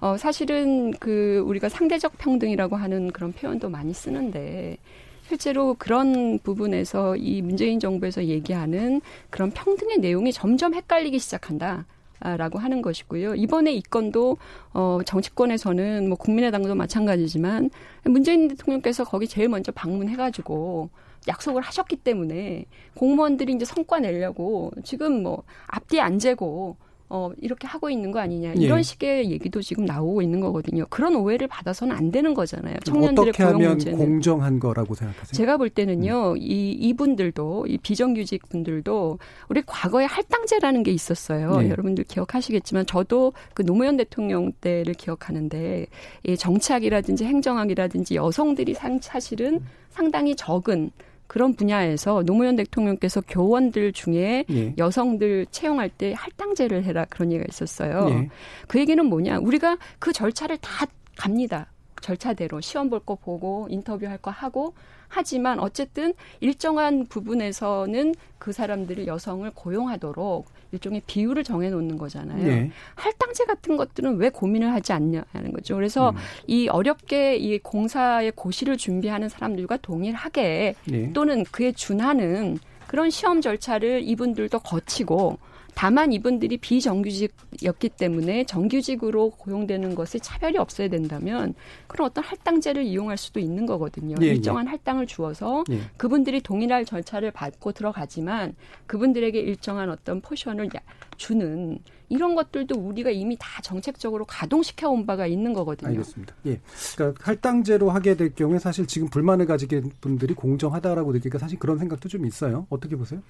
어, 사실은 그 우리가 상대적 평등이라고 하는 그런 표현도 많이 쓰는데 실제로 그런 부분에서 이 문재인 정부에서 얘기하는 그런 평등의 내용이 점점 헷갈리기 시작한다. 라고 하는 것이고요. 이번에 이 건도 어 정치권에서는 뭐 국민의당도 마찬가지지만 문재인 대통령께서 거기 제일 먼저 방문해 가지고 약속을 하셨기 때문에 공무원들이 이제 성과 내려고 지금 뭐 앞뒤 안 재고 어, 이렇게 하고 있는 거 아니냐 이런 예. 식의 얘기도 지금 나오고 있는 거거든요. 그런 오해를 받아서는 안 되는 거잖아요. 청년들의 어떻게 고용 하면 문제는. 공정한 거라고 생각하세요? 제가 볼 때는요, 음. 이 이분들도 이 비정규직 분들도 우리 과거에 할당제라는 게 있었어요. 예. 여러분들 기억하시겠지만 저도 그 노무현 대통령 때를 기억하는데 이 정치학이라든지 행정학이라든지 여성들이 사실은 상당히 적은 그런 분야에서 노무현 대통령께서 교원들 중에 예. 여성들 채용할 때 할당제를 해라 그런 얘기가 있었어요. 예. 그 얘기는 뭐냐? 우리가 그 절차를 다 갑니다. 절차대로 시험 볼 거 보고 인터뷰할 거 하고 하지만 어쨌든 일정한 부분에서는 그 사람들을 여성을 고용하도록 일종의 비율을 정해놓는 거잖아요. 네. 할당제 같은 것들은 왜 고민을 하지 않냐는 거죠. 그래서 음. 이 어렵게 이 공사의 고시를 준비하는 사람들과 동일하게 네. 또는 그에 준하는 그런 시험 절차를 이분들도 거치고 다만 이분들이 비정규직이었기 때문에 정규직으로 고용되는 것에 차별이 없어야 된다면 그런 어떤 할당제를 이용할 수도 있는 거거든요. 예, 예. 일정한 예. 할당을 주어서 예. 그분들이 동일한 절차를 받고 들어가지만 그분들에게 일정한 어떤 포션을 주는 이런 것들도 우리가 이미 다 정책적으로 가동시켜 온 바가 있는 거거든요. 알겠습니다. 예. 그러니까 할당제로 하게 될 경우에 사실 지금 불만을 가지게 분들이 공정하다라고 느끼니까 사실 그런 생각도 좀 있어요. 어떻게 보세요?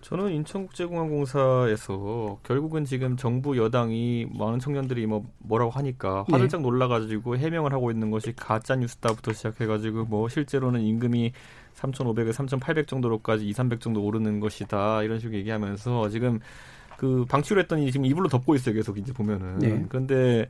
저는 인천국제공항공사에서 결국은 지금 정부 여당이 많은 청년들이 뭐 뭐라고 하니까 화들짝 네. 놀라가지고 해명을 하고 있는 것이 가짜 뉴스다부터 시작해가지고 뭐 실제로는 임금이 3,500에 3,800 정도로까지 2, 300 정도 오르는 것이다 이런 식으로 얘기하면서 지금 그 방치를 했더니 지금 이불로 덮고 있어요 계속 이제 보면은 네. 그런데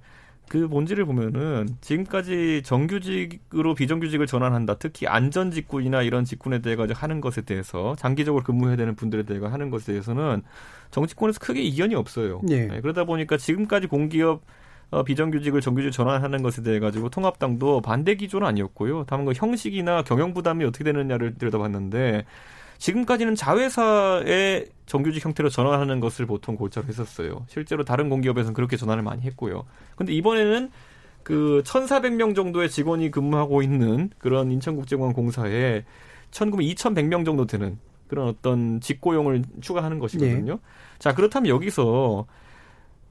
그 본질을 보면은 지금까지 정규직으로 비정규직을 전환한다. 특히 안전 직군이나 이런 직군에 대해 가지고 하는 것에 대해서 장기적으로 근무해야 되는 분들에 대해 하는 것에 대해서는 정치권에서 크게 이견이 없어요. 네. 네, 그러다 보니까 지금까지 공기업 어, 비정규직을 정규직 전환하는 것에 대해 가지고 통합당도 반대 기조는 아니었고요. 다만 그 형식이나 경영 부담이 어떻게 되느냐를 들여다봤는데 지금까지는 자회사의 정규직 형태로 전환하는 것을 보통 골자로 했었어요. 실제로 다른 공기업에서는 그렇게 전환을 많이 했고요. 근데 이번에는 그 1,400명 정도의 직원이 근무하고 있는 그런 인천국제공항 공사에 1,900, 2,100명 정도 되는 그런 어떤 직고용을 추가하는 것이거든요. 네. 자, 그렇다면 여기서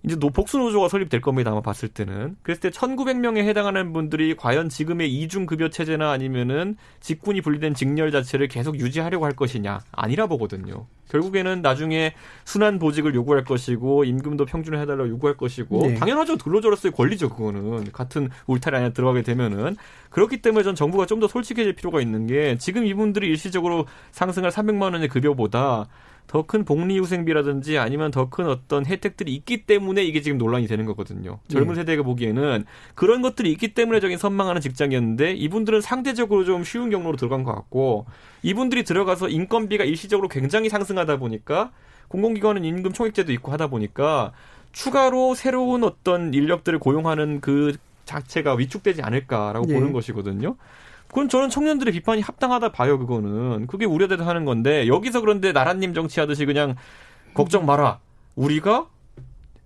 이제 노 복수 노조가 설립될 겁니다. 아마 봤을 때는. 그랬을 때 1900명에 해당하는 분들이 과연 지금의 이중 급여 체제나 아니면은 직군이 분리된 직렬 자체를 계속 유지하려고 할 것이냐? 아니라 보거든요. 결국에는 나중에 순환 보직을 요구할 것이고 임금도 평준화 해달라고 요구할 것이고 네. 당연하죠. 근로자로서의 권리죠. 그거는 같은 울타리 안에 들어가게 되면은 그렇기 때문에 전 정부가 좀 더 솔직해질 필요가 있는 게 지금 이분들이 일시적으로 상승할 300만 원의 급여보다 더 큰 복리후생비라든지 아니면 더 큰 어떤 혜택들이 있기 때문에 이게 지금 논란이 되는 거거든요. 젊은 네. 세대가 보기에는 그런 것들이 있기 때문에 저긴 선망하는 직장이었는데 이분들은 상대적으로 좀 쉬운 경로로 들어간 것 같고 이분들이 들어가서 인건비가 일시적으로 굉장히 상승하다 보니까 공공기관은 임금 총액제도 있고 하다 보니까 추가로 새로운 어떤 인력들을 고용하는 그 자체가 위축되지 않을까라고 네. 보는 것이거든요. 그건 저는 청년들의 비판이 합당하다 봐요, 그거는. 그게 우려돼서 하는 건데, 여기서 그런데 나라님 정치하듯이 그냥 걱정 마라. 우리가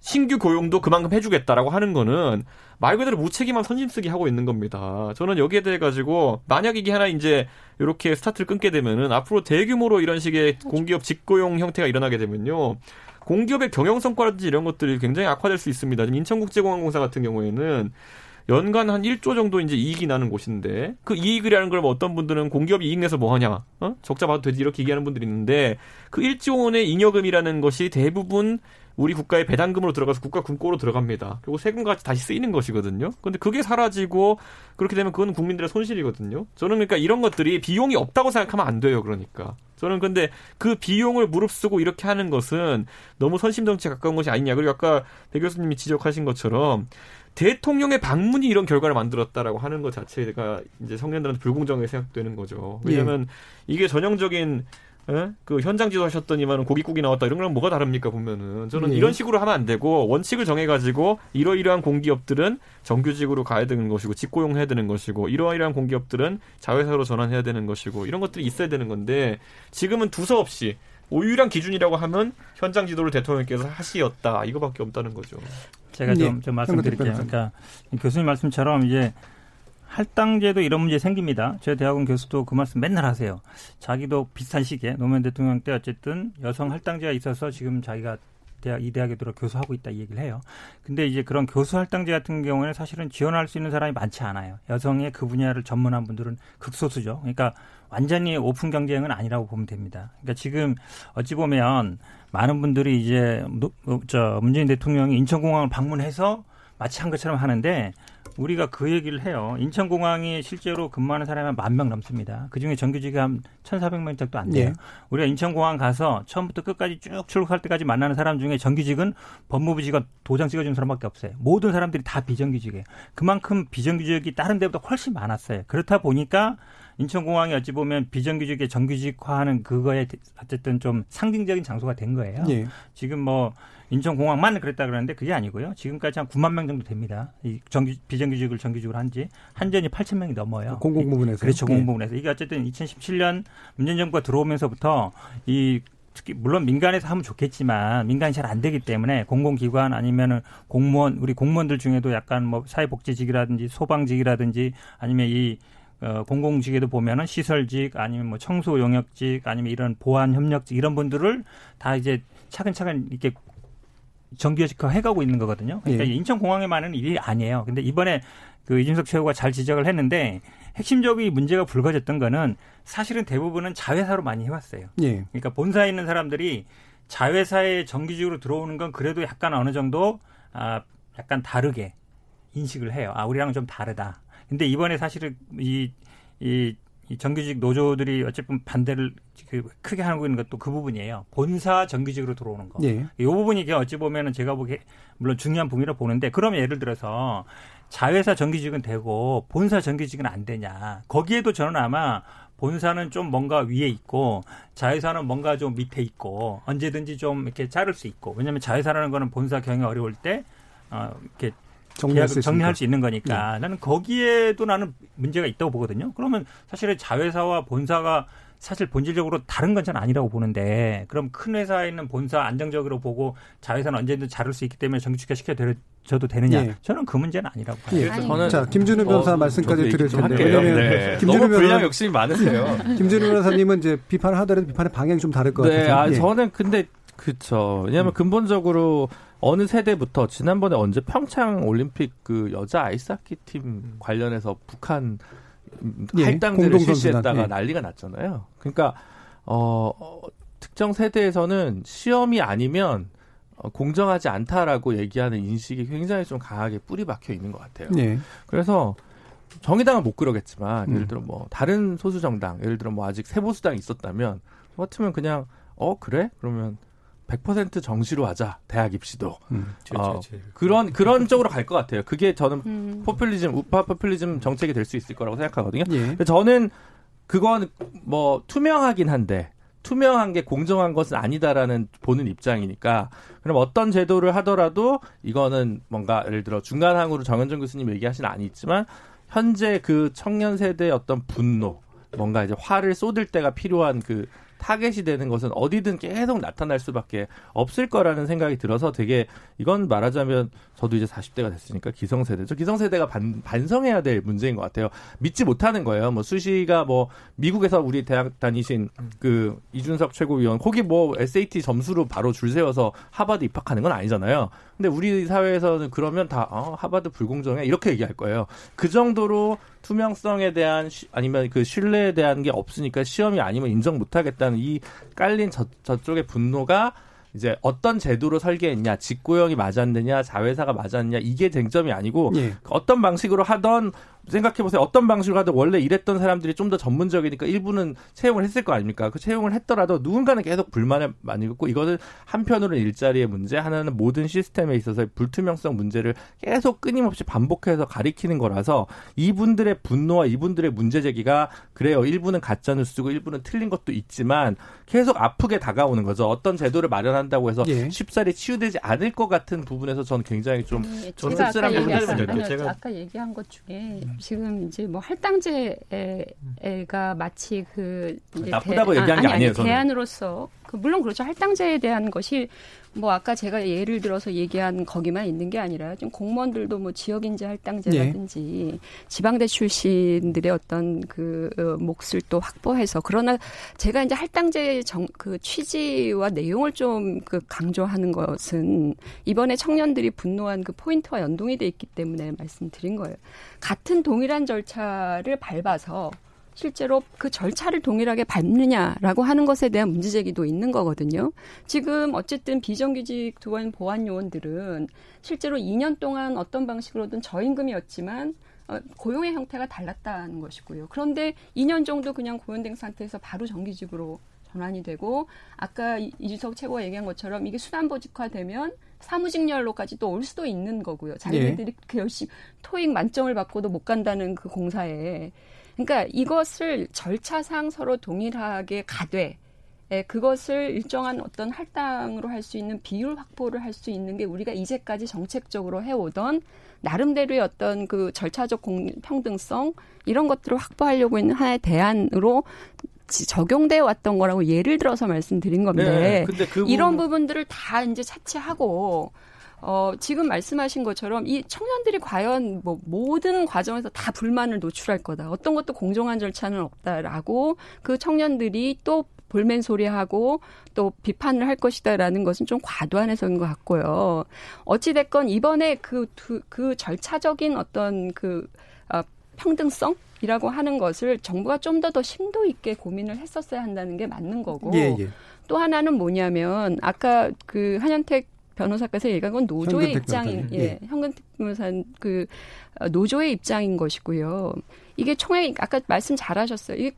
신규 고용도 그만큼 해주겠다라고 하는 거는 말 그대로 무책임한 선심쓰기 하고 있는 겁니다. 저는 여기에 대해 가지고 만약 이게 하나 이제 이렇게 스타트를 끊게 되면은 앞으로 대규모로 이런 식의 공기업 직고용 형태가 일어나게 되면요. 공기업의 경영 성과라든지 이런 것들이 굉장히 악화될 수 있습니다. 지금 인천국제공항공사 같은 경우에는 연간 한 1조 정도 이제 이익이 나는 곳인데 그 이익이라는 걸 뭐 어떤 분들은 공기업이 이익 내서 뭐 하냐 어? 적자 봐도 되지 이렇게 얘기하는 분들이 있는데 그 1조 원의 잉여금이라는 것이 대부분 우리 국가의 배당금으로 들어가서 국가 금고로 들어갑니다. 그리고 세금같이 다시 쓰이는 것이거든요. 근데 그게 사라지고 그렇게 되면 그건 국민들의 손실이거든요. 저는 그러니까 이런 것들이 비용이 없다고 생각하면 안 돼요. 그러니까. 저는 근데 그 비용을 무릅쓰고 이렇게 하는 것은 너무 선심 정치에 가까운 것이 아니냐. 그리고 아까 배 교수님이 지적하신 것처럼 대통령의 방문이 이런 결과를 만들었다라고 하는 것 자체가 이제 청년들한테 불공정하게 생각되는 거죠. 왜냐하면 예. 이게 전형적인 예? 그 현장 지도하셨더니만 고깃국이 나왔다 이런 거랑 뭐가 다릅니까 보면은 저는 예. 이런 식으로 하면 안 되고 원칙을 정해가지고 이러이러한 공기업들은 정규직으로 가야 되는 것이고 직고용 해야 되는 것이고 이러이러한 공기업들은 자회사로 전환해야 되는 것이고 이런 것들이 있어야 되는 건데 지금은 두서없이 오유란 기준이라고 하면 현장 지도를 대통령께서 하시었다 이거밖에 없다는 거죠. 제가 좀, 네. 좀 말씀드릴게요. 그러니까 교수님 말씀처럼 이제 할당제도 이런 문제 생깁니다. 제 대학원 교수도 그 말씀 맨날 하세요. 자기도 비슷한 시기에 노무현 대통령 때 어쨌든 여성 할당제가 있어서 지금 자기가 대학 이 대학에 들어 교수하고 있다 이 얘기를 해요. 근데 이제 그런 교수 할당제 같은 경우에는 사실은 지원할 수 있는 사람이 많지 않아요. 여성의 그 분야를 전문한 분들은 극소수죠. 그러니까 완전히 오픈 경쟁은 아니라고 보면 됩니다. 그러니까 지금 어찌 보면 많은 분들이 이제 저 문재인 대통령이 인천공항을 방문해서 마치 한 것처럼 하는데 우리가 그 얘기를 해요. 인천공항이 실제로 근무하는 사람이 한만명 넘습니다. 그중에 정규직이 한 1,400명 정도 안 돼요. 네. 우리가 인천공항 가서 처음부터 끝까지 쭉 출국할 때까지 만나는 사람 중에 정규직은 법무부 직원 도장 찍어주는 사람밖에 없어요. 모든 사람들이 다 비정규직이에요. 그만큼 비정규직이 다른 데보다 훨씬 많았어요. 그렇다 보니까 인천공항이 어찌 보면 비정규직의 정규직화하는 그거에 어쨌든 좀 상징적인 장소가 된 거예요. 예. 지금 뭐 인천공항만 그랬다 그러는데 그게 아니고요. 지금까지 한 9만 명 정도 됩니다. 이 정규, 비정규직을 정규직으로 한지 한전이 8천 명이 넘어요. 공공부문에서 그렇죠. 네. 공공부문에서 이게 어쨌든 2017년 문재인 정부가 들어오면서부터 이 특히 물론 민간에서 하면 좋겠지만 민간이 잘 안 되기 때문에 공공기관 아니면은 공무원 우리 공무원들 중에도 약간 뭐 사회복지직이라든지 소방직이라든지 아니면 이 어, 공공직에도 보면은 시설직 아니면 뭐 청소 용역직 아니면 이런 보안 협력직 이런 분들을 다 이제 차근차근 이렇게 정규직화 해가고 있는 거거든요. 그러니까 예. 인천공항에만은 일이 아니에요. 근데 이번에 그 이준석 최고가 잘 지적을 했는데 핵심적인 문제가 불거졌던 거는 사실은 대부분은 자회사로 많이 해왔어요. 예. 그러니까 본사에 있는 사람들이 자회사에 정규직으로 들어오는 건 그래도 약간 어느 정도 아 약간 다르게 인식을 해요. 아 우리랑 좀 다르다. 근데 이번에 사실은 이, 이, 이 정규직 노조들이 어쨌든 반대를 그 크게 하고 있는 것도 그 부분이에요. 본사 정규직으로 들어오는 거. 예. 이 부분이 어찌 보면은 제가 보기에 물론 중요한 부분이라 보는데 그러면 예를 들어서 자회사 정규직은 되고 본사 정규직은 안 되냐. 거기에도 저는 아마 본사는 좀 뭔가 위에 있고 자회사는 뭔가 좀 밑에 있고 언제든지 좀 이렇게 자를 수 있고 왜냐하면 자회사라는 거는 본사 경영 어려울 때 어, 이렇게 정리할 수, 정리할 수 있는 거니까 네. 나는 거기에도 나는 문제가 있다고 보거든요. 그러면 사실은 자회사와 본사가 사실 본질적으로 다른 건 전 아니라고 보는데 그럼 큰 회사에 있는 본사 안정적으로 보고 자회사는 언제든 자를 수 있기 때문에 정규직화 시켜줘도 되느냐? 예. 저는 그 문제는 아니라고 봐요. 예. 저는 자 김준우 변호사 어, 말씀까지 드릴 텐데 왜냐하면 네. 김준우 변호사 욕심이 많으세요. (laughs) 김준우 변호사님은 이제 비판을 하더라도 비판의 방향이 좀 다를 것 네, 같아요. 아, 예. 저는 근데 그렇죠. 왜냐하면 음. 근본적으로 어느 세대부터 지난번에 언제 평창 올림픽 그 여자 아이스하키 팀 음. 관련해서 북한 예, 할당제를 실시했다가 예. 난리가 났잖아요. 그러니까 어, 어 특정 세대에서는 시험이 아니면 어, 공정하지 않다라고 얘기하는 인식이 굉장히 좀 강하게 뿌리 박혀 있는 것 같아요. 네. 그래서 정의당은 못 그러겠지만 음. 예를 들어 뭐 다른 소수 정당, 예를 들어 뭐 아직 세보수당이 있었다면 같으면 그냥 어 그래? 그러면 100% 정시로 하자 대학 입시도 음, 어, 그런 그런 쪽으로 갈 것 같아요. 그게 저는 음. 포퓰리즘 우파 포퓰리즘 정책이 될 수 있을 거라고 생각하거든요. 예. 저는 그건 뭐 투명하긴 한데 투명한 게 공정한 것은 아니다라는 보는 입장이니까 그럼 어떤 제도를 하더라도 이거는 뭔가 예를 들어 중간항으로 정현정 교수님 얘기하신 아니 있지만 현재 그 청년 세대의 어떤 분노 뭔가 이제 화를 쏟을 때가 필요한 그 타겟이 되는 것은 어디든 계속 나타날 수밖에 없을 거라는 생각이 들어서 되게 이건 말하자면 저도 이제 40대가 됐으니까 기성세대죠. 기성세대가 반, 반성해야 될 문제인 것 같아요. 믿지 못하는 거예요. 뭐 수시가 뭐 미국에서 우리 대학 다니신 그 이준석 최고위원 거기 뭐 SAT 점수로 바로 줄 세워서 하버드 입학하는 건 아니잖아요. 근데 우리 사회에서는 그러면 다 어, 하버드 불공정해 이렇게 얘기할 거예요. 그 정도로 투명성에 대한 시, 아니면 그 신뢰에 대한 게 없으니까 시험이 아니면 인정 못 하겠다는 이 깔린 저, 저쪽의 분노가 이제 어떤 제도로 설계했냐, 직고형이 맞았느냐, 자회사가 맞았느냐 이게 쟁점이 아니고 예. 어떤 방식으로 하던 생각해 보세요. 어떤 방식으로 하든 원래 일했던 사람들이 좀 더 전문적이니까 일부는 채용을 했을 거 아닙니까? 그 채용을 했더라도 누군가는 계속 불만을 많이 갖고 이거는 한편으로는 일자리의 문제, 하나는 모든 시스템에 있어서의 불투명성 문제를 계속 끊임없이 반복해서 가리키는 거라서 이분들의 분노와 이분들의 문제 제기가 그래요. 일부는 가짜 뉴스고 일부는 틀린 것도 있지만 계속 아프게 다가오는 거죠. 어떤 제도를 마련한다고 해서 예. 쉽사리 치유되지 않을 것 같은 부분에서 저는 굉장히 좀 네, 제가 아까, 얘기한, 제가 아까 얘기한 것 중에 지금 이제 뭐 할당제가 마치 그 이제 나쁘다고 대, 얘기한 아, 게 아니, 아니에요. 아니, 대안으로서 그 물론 그렇죠. 할당제에 대한 것이 뭐 아까 제가 예를 들어서 얘기한 거기만 있는 게 아니라 좀 공무원들도 뭐 지역인재 할당제라든지 네. 지방대 출신들의 어떤 그 어, 몫을 또 확보해서 그러나 제가 이제 할당제 정, 그 취지와 내용을 좀 그 강조하는 것은 이번에 청년들이 분노한 그 포인트와 연동이 돼 있기 때문에 말씀드린 거예요. 같은 동일한 절차를 밟아서 실제로 그 절차를 동일하게 밟느냐라고 하는 것에 대한 문제 제기도 있는 거거든요. 지금 어쨌든 비정규직 두원 보안 요원들은 실제로 2년 동안 어떤 방식으로든 저임금이었지만 어, 고용의 형태가 달랐다는 것이고요. 그런데 2년 정도 그냥 고용된 상태에서 바로 정규직으로 전환이 되고 아까 이주석 최고가 얘기한 것처럼 이게 수단보직화되면 사무직렬로까지 또 올 수도 있는 거고요. 자기들이 네. 그 열심히 토익 만점을 받고도 못 간다는 그 공사에 그러니까 이것을 절차상 서로 동일하게 가되 예, 그것을 일정한 어떤 할당으로 할 수 있는 비율 확보를 할 수 있는 게 우리가 이제까지 정책적으로 해오던 나름대로의 어떤 그 절차적 공, 평등성 이런 것들을 확보하려고 있는 하나의 대안으로 적용돼 왔던 거라고 예를 들어서 말씀드린 건데 네, 그 이런 부분들을 다 이제 차치하고 어, 지금 말씀하신 것처럼 이 청년들이 과연 뭐 모든 과정에서 다 불만을 노출할 거다. 어떤 것도 공정한 절차는 없다라고 그 청년들이 또 볼멘 소리하고 또 비판을 할 것이다라는 것은 좀 과도한 해석인 것 같고요. 어찌됐건 이번에 그, 그 절차적인 어떤 그, 어, 평등성? 이라고 하는 것을 정부가 좀더더 심도 있게 고민을 했었어야 한다는 게 맞는 거고 예, 예. 또 하나는 뭐냐면 아까 그 한현택 변호사께서 얘기한 건 노조의 입장인 예, 예. 현근택 변호사 그 어, 노조의 입장인 것이고요. 이게 총회 아까 말씀 잘하셨어요. 이게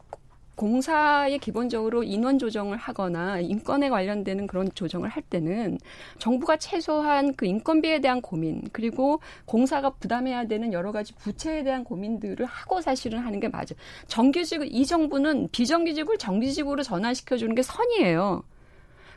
공사에 기본적으로 인원 조정을 하거나 인권에 관련되는 그런 조정을 할 때는 정부가 최소한 그 인건비에 대한 고민 그리고 공사가 부담해야 되는 여러 가지 부채에 대한 고민들을 하고 사실은 하는 게 맞아요. 정규직 이 정부는 비정규직을 정규직으로 전환시켜 주는 게 선이에요.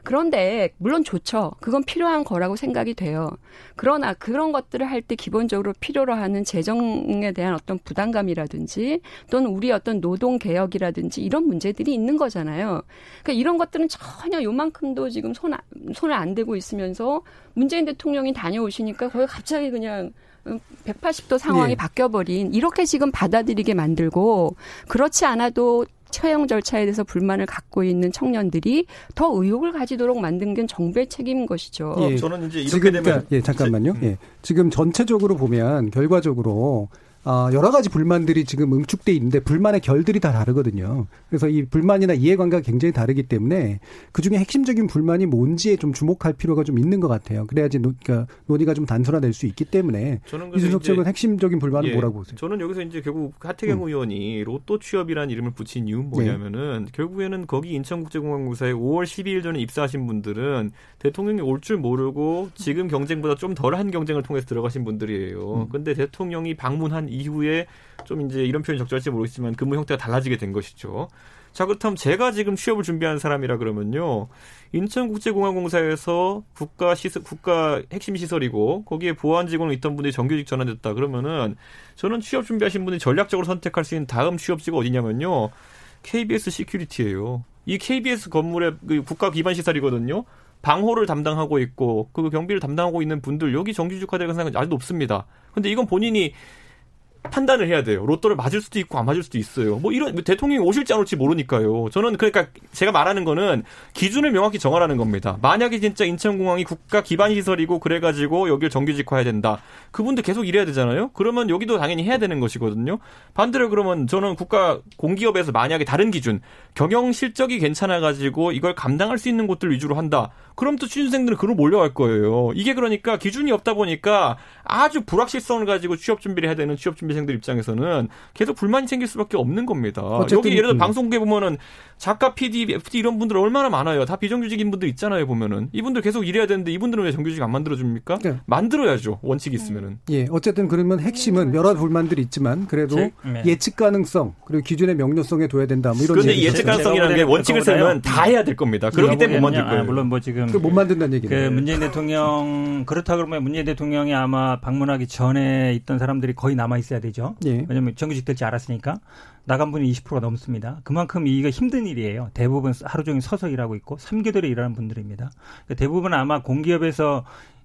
그런데 물론 좋죠. 그건 필요한 거라고 생각이 돼요. 그러나 그런 것들을 할 때 기본적으로 필요로 하는 재정에 대한 어떤 부담감이라든지 또는 우리 어떤 노동 개혁이라든지 이런 문제들이 있는 거잖아요. 그러니까 이런 것들은 전혀 요만큼도 지금 손 손을 안 대고 있으면서 문재인 대통령이 다녀오시니까 거기 갑자기 그냥 180도 상황이 네. 바뀌어버린 이렇게 지금 받아들이게 만들고 그렇지 않아도 처형 절차에 대해서 불만을 갖고 있는 청년들이 더 의욕을 가지도록 만든 게 정부의 책임인 것이죠. 예, 저는 이제 이렇게 지금, 되면 그러니까, 예, 잠깐만요. 음. 예. 지금 전체적으로 보면 결과적으로 어, 여러 가지 불만들이 지금 응축돼 있는데 불만의 결들이 다 다르거든요. 그래서 이 불만이나 이해관계가 굉장히 다르기 때문에 그 중에 핵심적인 불만이 뭔지에 좀 주목할 필요가 좀 있는 것 같아요. 그래야지 노, 그러니까 논의가 좀 단순화될 수 있기 때문에 이준석 측은 핵심적인 불만은 예, 뭐라고 보세요? 저는 여기서 이제 결국 하태경 음. 의원이 로또 취업이라는 이름을 붙인 이유는 뭐냐면은 예. 결국에는 거기 인천국제공항공사에 5월 12일 전에 입사하신 분들은 대통령이 올 줄 모르고 지금 경쟁보다 좀 덜한 경쟁을 통해서 들어가신 분들이에요. 음. 근데 대통령이 방문한 이후에 좀 이제 이런 표현이 적절할지 모르겠지만 근무 형태가 달라지게 된 것이죠. 자, 그렇다면 제가 지금 취업을 준비하는 사람이라 그러면요. 인천국제공항공사에서 국가 시설, 국가 핵심 시설이고 거기에 보안 직원으로 있던 분들이 정규직 전환됐다 그러면은 저는 취업 준비하신 분이 전략적으로 선택할 수 있는 다음 취업지가 어디냐면요. KBS 시큐리티예요. 이 KBS 건물의 그 국가 기반 시설이거든요. 방호를 담당하고 있고 그 경비를 담당하고 있는 분들 여기 정규직화될 가능성이 아주 높습니다. 근데 이건 본인이 판단을 해야 돼요. 로또를 맞을 수도 있고 안 맞을 수도 있어요. 뭐 이런 대통령이 오실지 안 올지 모르니까요. 저는 그러니까 제가 말하는 거는 기준을 명확히 정하라는 겁니다. 만약에 진짜 인천공항이 국가 기반 시설이고 그래가지고 여기를 정규직화해야 된다. 그분들 계속 일해야 되잖아요. 그러면 여기도 당연히 해야 되는 것이거든요. 반대로 그러면 저는 국가 공기업에서 만약에 다른 기준 경영 실적이 괜찮아가지고 이걸 감당할 수 있는 곳들 위주로 한다. 그럼 또 취준생들은 그로 몰려갈 거예요. 이게 그러니까 기준이 없다 보니까 아주 불확실성을 가지고 취업 준비를 해야 되는 취업 준비생들 입장에서는 계속 불만이 생길 수밖에 없는 겁니다. 여기 예를 들어 음. 방송국에 보면은 작가, PD, FT 이런 분들 얼마나 많아요. 다 비정규직인 분들 있잖아요. 보면은 이분들 계속 일해야 되는데 이분들은 왜 정규직 안 만들어 줍니까? 네. 만들어야죠. 원칙이 있으면은. 예, 어쨌든 그러면 핵심은 여러 불만들이 있지만 그래도 제, 네. 예측 가능성 그리고 기준의 명료성에 둬야 된다. 뭐 이런. 그런데 예측 가능성이라는 게 원칙을 세면 다 해야 될 겁니다. 그렇기 때문에 못 만들 거예요. 아, 물론 뭐 지금 못 만든다는 얘기는. 그 문재인 대통령 그렇다 그러면 문재인 대통령이 아마 방문하기 전에 있던 사람들이 거의 남아 있어야 되죠. 예. 왜냐하면 정규직 될지 알았으니까 나간 분이 20%가 넘습니다. 그만큼 이거 힘든 일이에요. 대부분 하루 종일 서서 일하고 있고 3개월에 일하는 분들입니다. 그러니까 대부분 아마 공기업에서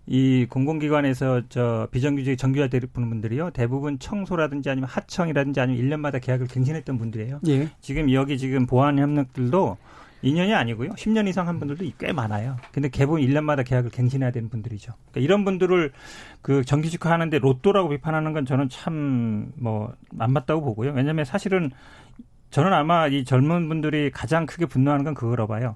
이 공공기관에서 저 비정규직 정규화 되는 분들이요 대부분 청소라든지 아니면 하청이라든지 아니면 1년마다 계약을 갱신했던 분들이에요. 예. 지금 여기 지금 보안 협력들도 2년이 아니고요. 10년 이상 한 분들도 꽤 많아요. 근데 개본 1년마다 계약을 갱신해야 되는 분들이죠. 그러니까 이런 분들을 그 정규직화 하는데 로또라고 비판하는 건 저는 참 뭐 안 맞다고 보고요. 왜냐하면 사실은 저는 아마 이 젊은 분들이 가장 크게 분노하는 건 그거라 봐요.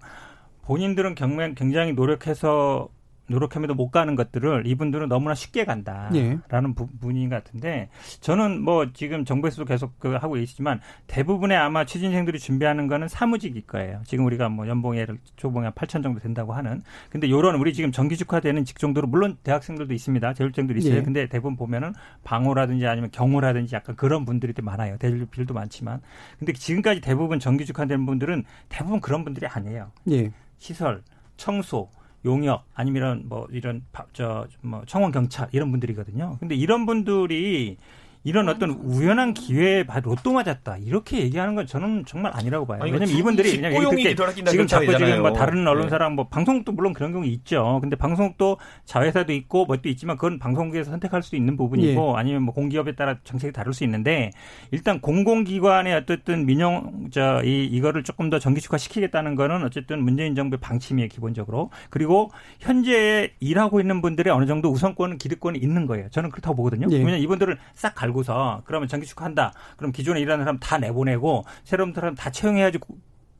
본인들은 굉장히 노력해서 노력함에도 못 가는 것들을 이분들은 너무나 쉽게 간다라는 예. 부분인 것 같은데 저는 뭐 지금 정부에서도 계속 그 하고 있지만 대부분의 아마 취준생들이 준비하는 거는 사무직일 거예요. 지금 우리가 뭐 연봉에 조봉이 한 8천 정도 된다고 하는 근데 요런 우리 지금 정규직화되는 직종들은 물론 대학생들도 있습니다. 재율생들도 있어요. 예. 근데 대부분 보면은 방호라든지 아니면 경호라든지 약간 그런 분들이 많아요. 대졸필도 많지만 근데 지금까지 대부분 정규직화된 분들은 대부분 그런 분들이 아니에요. 예. 시설, 청소, 용역 아니면 뭐 이런 저 뭐 청원 경찰 이런 분들이거든요. 근데 이런 분들이 이런 어떤 우연한 기회에 로또 맞았다 이렇게 얘기하는 건 저는 정말 아니라고 봐요. 왜냐면 이분들이 그냥 얘기 지금 자꾸 지금 뭐 다른 언론사랑 네. 뭐 방송국도 물론 그런 경우 있죠. 근데 방송국도 자회사도 있고 뭐또 있지만 그건 방송국에서 선택할 수 있는 부분이고 예. 아니면 뭐 공기업에 따라 정책이 다를 수 있는데 일단 공공기관의 어쨌든 민영 저이 이거를 조금 더 정기축화 시키겠다는 거는 어쨌든 문재인 정부의 방침이에요 기본적으로 그리고 현재 일하고 있는 분들의 어느 정도 우선권 기득권이 있는 거예요. 저는 그렇다고 보거든요. 예. 왜냐면 이분들을 싹갈 알고서 그러면 정규직화 한다. 그럼 기존에 일하는 사람 다 내보내고 새로운 사람 다 채용해야지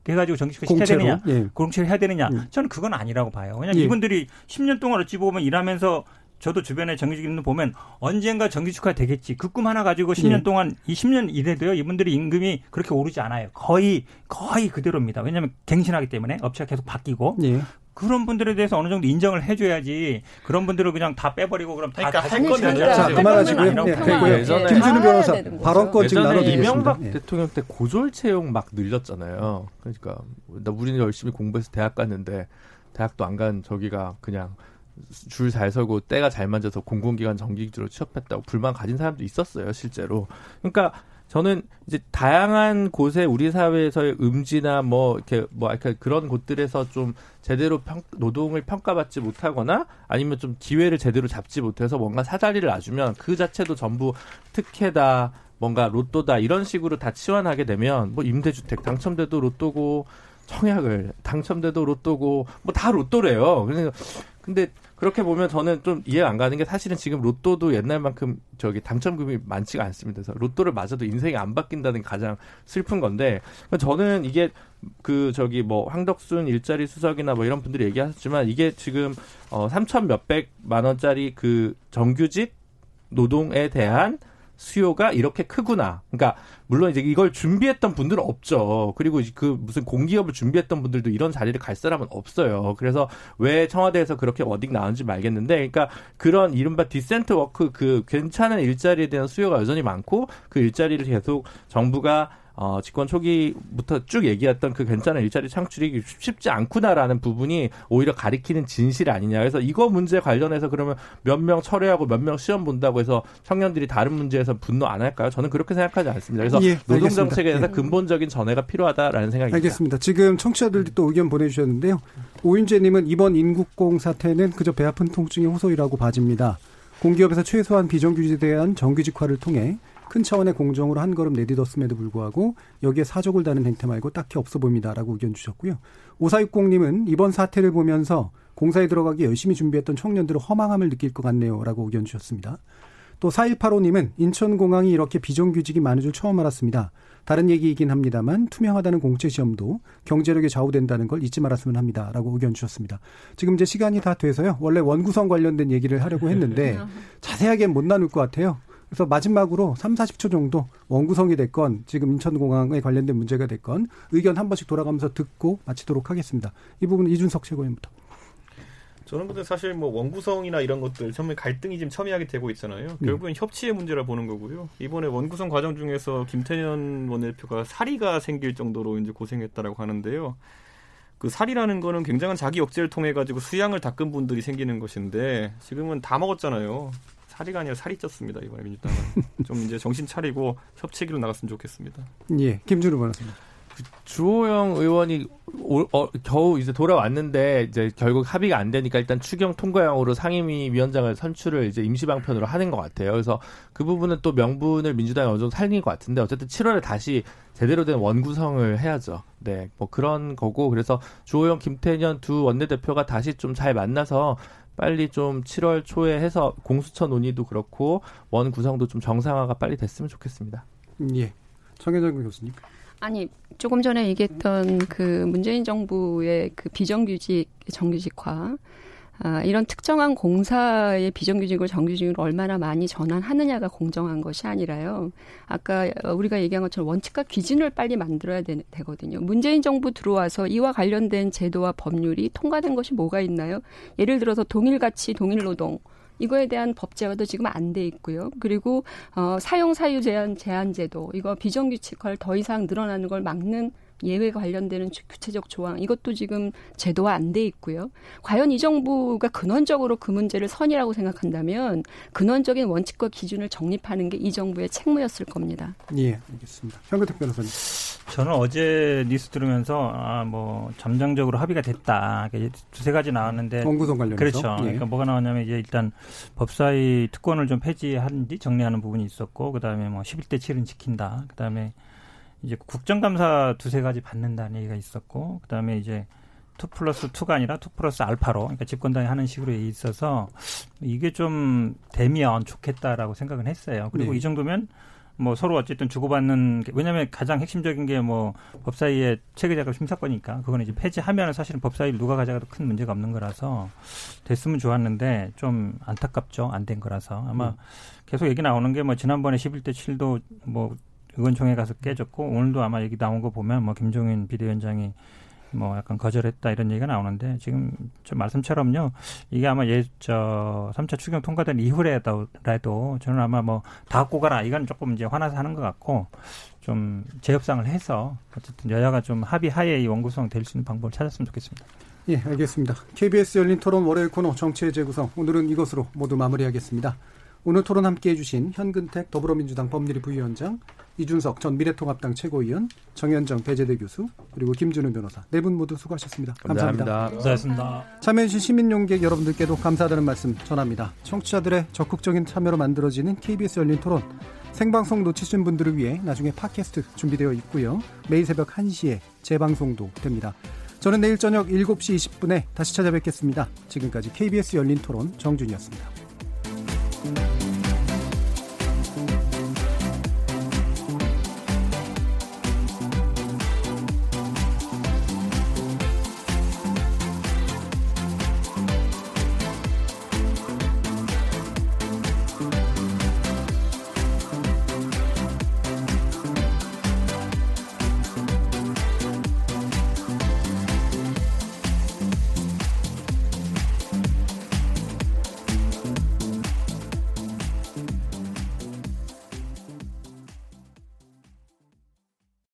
해가지고 정규직화 시켜야 되느냐, 예. 공채를 해야 되느냐, 예. 저는 그건 아니라고 봐요. 왜냐하면 예. 이분들이 10년 동안 어찌 보면 일하면서 저도 주변에 정규직 있는 보면 언젠가 정규직화 되겠지. 그 꿈 하나 가지고 10년 예. 동안 이 10년 일해도요. 이분들이 임금이 그렇게 오르지 않아요. 거의 거의 그대로입니다. 왜냐하면 갱신하기 때문에 업체가 계속 바뀌고 예. 그런 분들에 대해서 어느 정도 인정을 해줘야지 그런 분들을 그냥 다 빼버리고 그럼 다 그러니까 할 거면 자 그만하시고요. 네, 네, 김준우 변호사 발언권 지금 나눠드리겠습니다. 이명박 네. 대통령 때 고졸 채용 막 늘렸잖아요. 그러니까 나 우리는 열심히 공부해서 대학 갔는데 대학도 안 간 저기가 그냥 줄 잘 서고 때가 잘 맞아서 공공기관 정기직으로 취업했다고 불만 가진 사람도 있었어요 실제로. 그러니까 저는 이제 다양한 곳에 우리 사회에서의 음지나 뭐 이렇게 뭐 이렇게 그런 곳들에서 좀 제대로 평, 노동을 평가받지 못하거나 아니면 좀 기회를 제대로 잡지 못해서 뭔가 사다리를 놔주면 그 자체도 전부 특혜다 뭔가 로또다 이런 식으로 다 치환하게 되면 뭐 임대주택 당첨돼도 로또고 청약을 당첨돼도 로또고 뭐 다 로또래요. 그래서 근데 그렇게 보면 저는 좀 이해가 안 가는 게 사실은 지금 로또도 옛날만큼 저기 당첨금이 많지가 않습니다. 그래서 로또를 맞아도 인생이 안 바뀐다는 게 가장 슬픈 건데 저는 이게 그 저기 뭐 황덕순 일자리 수석이나 뭐 이런 분들이 얘기하셨지만 이게 지금 어 3천 몇백만 원짜리 그 정규직 노동에 대한 수요가 이렇게 크구나. 그러니까 물론 이제 이걸 준비했던 분들은 없죠. 그리고 그 무슨 공기업을 준비했던 분들도 이런 자리를 갈 사람은 없어요. 그래서 왜 청와대에서 그렇게 wording 나오는지 알겠는데, 그러니까 그런 이른바 decent work 그 괜찮은 일자리에 대한 수요가 여전히 많고 그 일자리를 계속 정부가 어, 집권 초기부터 쭉 얘기했던 그 괜찮은 일자리 창출이 쉽지 않구나라는 부분이 오히려 가리키는 진실 아니냐. 그래서 이거 문제 관련해서 그러면 몇 명 철회하고 몇 명 시험 본다고 해서 청년들이 다른 문제에서 분노 안 할까요? 저는 그렇게 생각하지 않습니다. 그래서 예, 노동 정책에 대해서 예. 근본적인 전환이 필요하다라는 생각입니다. 알겠습니다. 지금 청취자들도 또 의견 보내주셨는데요. 오윤재님은 이번 인국공 사태는 그저 배 아픈 통증의 호소이라고 봐집니다. 공기업에서 최소한 비정규직에 대한 정규직화를 통해 큰 차원의 공정으로 한 걸음 내딛었음에도 불구하고 여기에 사족을 다는 행태 말고 딱히 없어 보입니다라고 의견 주셨고요. 5460님은 이번 사태를 보면서 공사에 들어가기 열심히 준비했던 청년들은 허망함을 느낄 것 같네요라고 의견 주셨습니다. 또 4185님은 인천공항이 이렇게 비정규직이 많은 줄 처음 알았습니다. 다른 얘기이긴 합니다만 투명하다는 공채 시험도 경제력에 좌우된다는 걸 잊지 말았으면 합니다. 라고 의견 주셨습니다. 지금 이제 시간이 다 돼서요. 원래 원구성 관련된 얘기를 하려고 했는데 (laughs) 자세하게 못 나눌 것 같아요. 그래서 마지막으로 3, 40초 정도 원구성이 됐건 지금 인천공항에 관련된 문제가 됐건 의견 한 번씩 돌아가면서 듣고 마치도록 하겠습니다. 이 부분은 이준석 최고위원부터. 저는 근데 사실 뭐 원구성이나 이런 것들 처음에 갈등이 지금 첨예하게 되고 있잖아요. 네. 결국엔 협치의 문제라 보는 거고요. 이번에 원구성 과정 중에서 김태년 원내대표가 사리가 생길 정도로 이제 고생했다라고 하는데요. 그 살이라는 거는 굉장한 자기 억제를 통해 가지고 수양을 닦은 분들이 생기는 것인데 지금은 다 먹었잖아요. 살이가 아니라 살이 쪘습니다 이번에 민주당은 (laughs) 좀 이제 정신 차리고 협치기로 나갔으면 좋겠습니다. 예, 김준우 변호사님. 그 주호영 의원이 오, 어, 겨우 이제 돌아왔는데 이제 결국 합의가 안 되니까 일단 추경 통과형으로 상임위 위원장을 선출을 이제 임시방편으로 하는 것 같아요. 그래서 그 부분은 또 명분을 민주당이 어느 정도 살린 것 같은데 어쨌든 7월에 다시 제대로 된 원구성을 해야죠. 네, 뭐 그런 거고 그래서 주호영, 김태년 두 원내대표가 다시 좀 잘 만나서 빨리 좀 7월 초에 해서 공수처 논의도 그렇고 원 구성도 좀 정상화가 빨리 됐으면 좋겠습니다. 예. 청해정 교수님. 아니 조금 전에 얘기했던 그 문재인 정부의 그 비정규직 정규직화 아, 이런 특정한 공사의 비정규직을 정규직으로 얼마나 많이 전환하느냐가 공정한 것이 아니라요. 아까 우리가 얘기한 것처럼 원칙과 기준을 빨리 만들어야 되, 거든요 문재인 정부 들어와서 이와 관련된 제도와 법률이 통과된 것이 뭐가 있나요? 예를 들어서 동일 가치 동일 노동 이거에 대한 법 제화도 지금 안 돼 있고요. 그리고 어, 사용 사유 제한 제한 제도 이거 비정규직화를 더 이상 늘어나는 걸 막는 예외 관련되는 구체적 조항 이것도 지금 제도화 안 돼 있고요. 과연 이 정부가 근원적으로 그 문제를 선이라고 생각한다면 근원적인 원칙과 기준을 정립하는 게 이 정부의 책무였을 겁니다. 예, 알겠습니다. 현근택 변호사님. 저는 어제 뉴스 들으면서 아 뭐 잠정적으로 합의가 됐다. 두세 가지 나왔는데 원구성 관련해서 그렇죠. 예. 그러니까 뭐가 나왔냐면 이제 일단 법사위 특권을 좀 폐지한 뒤 정리하는 부분이 있었고 그다음에 뭐 11대 7은 지킨다. 그다음에 이제 국정감사 두세 가지 받는다는 얘기가 있었고 그다음에 이제 two plus two가 아니라 two plus alpha로 그러니까 집권당이 하는 식으로 있어서 이게 좀 되면 좋겠다라고 생각은 했어요. 그리고 네. 이 정도면 뭐 서로 어쨌든 주고받는 게 왜냐하면 가장 핵심적인 게 뭐 법사위의 체계 작업 심사권이니까 그거는 이제 폐지하면 사실은 법사위 누가 가져가도 큰 문제가 없는 거라서 됐으면 좋았는데 좀 안타깝죠 안 된 거라서 아마 음. 계속 얘기 나오는 게 뭐 지난번에 11대 7도 뭐 의원총회 가서 깨졌고 오늘도 아마 얘기 나온 거 보면 뭐 김종인 비대위원장이 뭐 약간 거절했다 이런 얘기가 나오는데 지금 저 말씀처럼요 이게 아마 예저 3차 추경 통과된 이후라도 저는 아마 뭐 다 갖고 가라 이건 조금 이제 화나서 하는 것 같고 좀 재협상을 해서 어쨌든 여야가 좀 합의하에 이 원구성 될 수 있는 방법을 찾았으면 좋겠습니다. 예, 알겠습니다. KBS 열린 토론 월요일 코너 정치의 재구성 오늘은 이것으로 모두 마무리하겠습니다. 오늘 토론 함께해 주신 현근택 더불어민주당 법률위 부위원장 이준석 전 미래통합당 최고위원, 정현정 배재대 교수, 그리고 김준우 변호사 네 분 모두 수고하셨습니다. 감사합니다. 감사합니다. 고생하셨습니다. 참여해주신 시민용객 여러분들께도 감사하다는 말씀 전합니다. 청취자들의 적극적인 참여로 만들어지는 KBS 열린 토론 생방송 놓치신 분들을 위해 나중에 팟캐스트 준비되어 있고요. 매일 새벽 1시에 재방송도 됩니다. 저는 내일 저녁 7시 20분에 다시 찾아뵙겠습니다. 지금까지 KBS 열린 토론 정준이었습니다.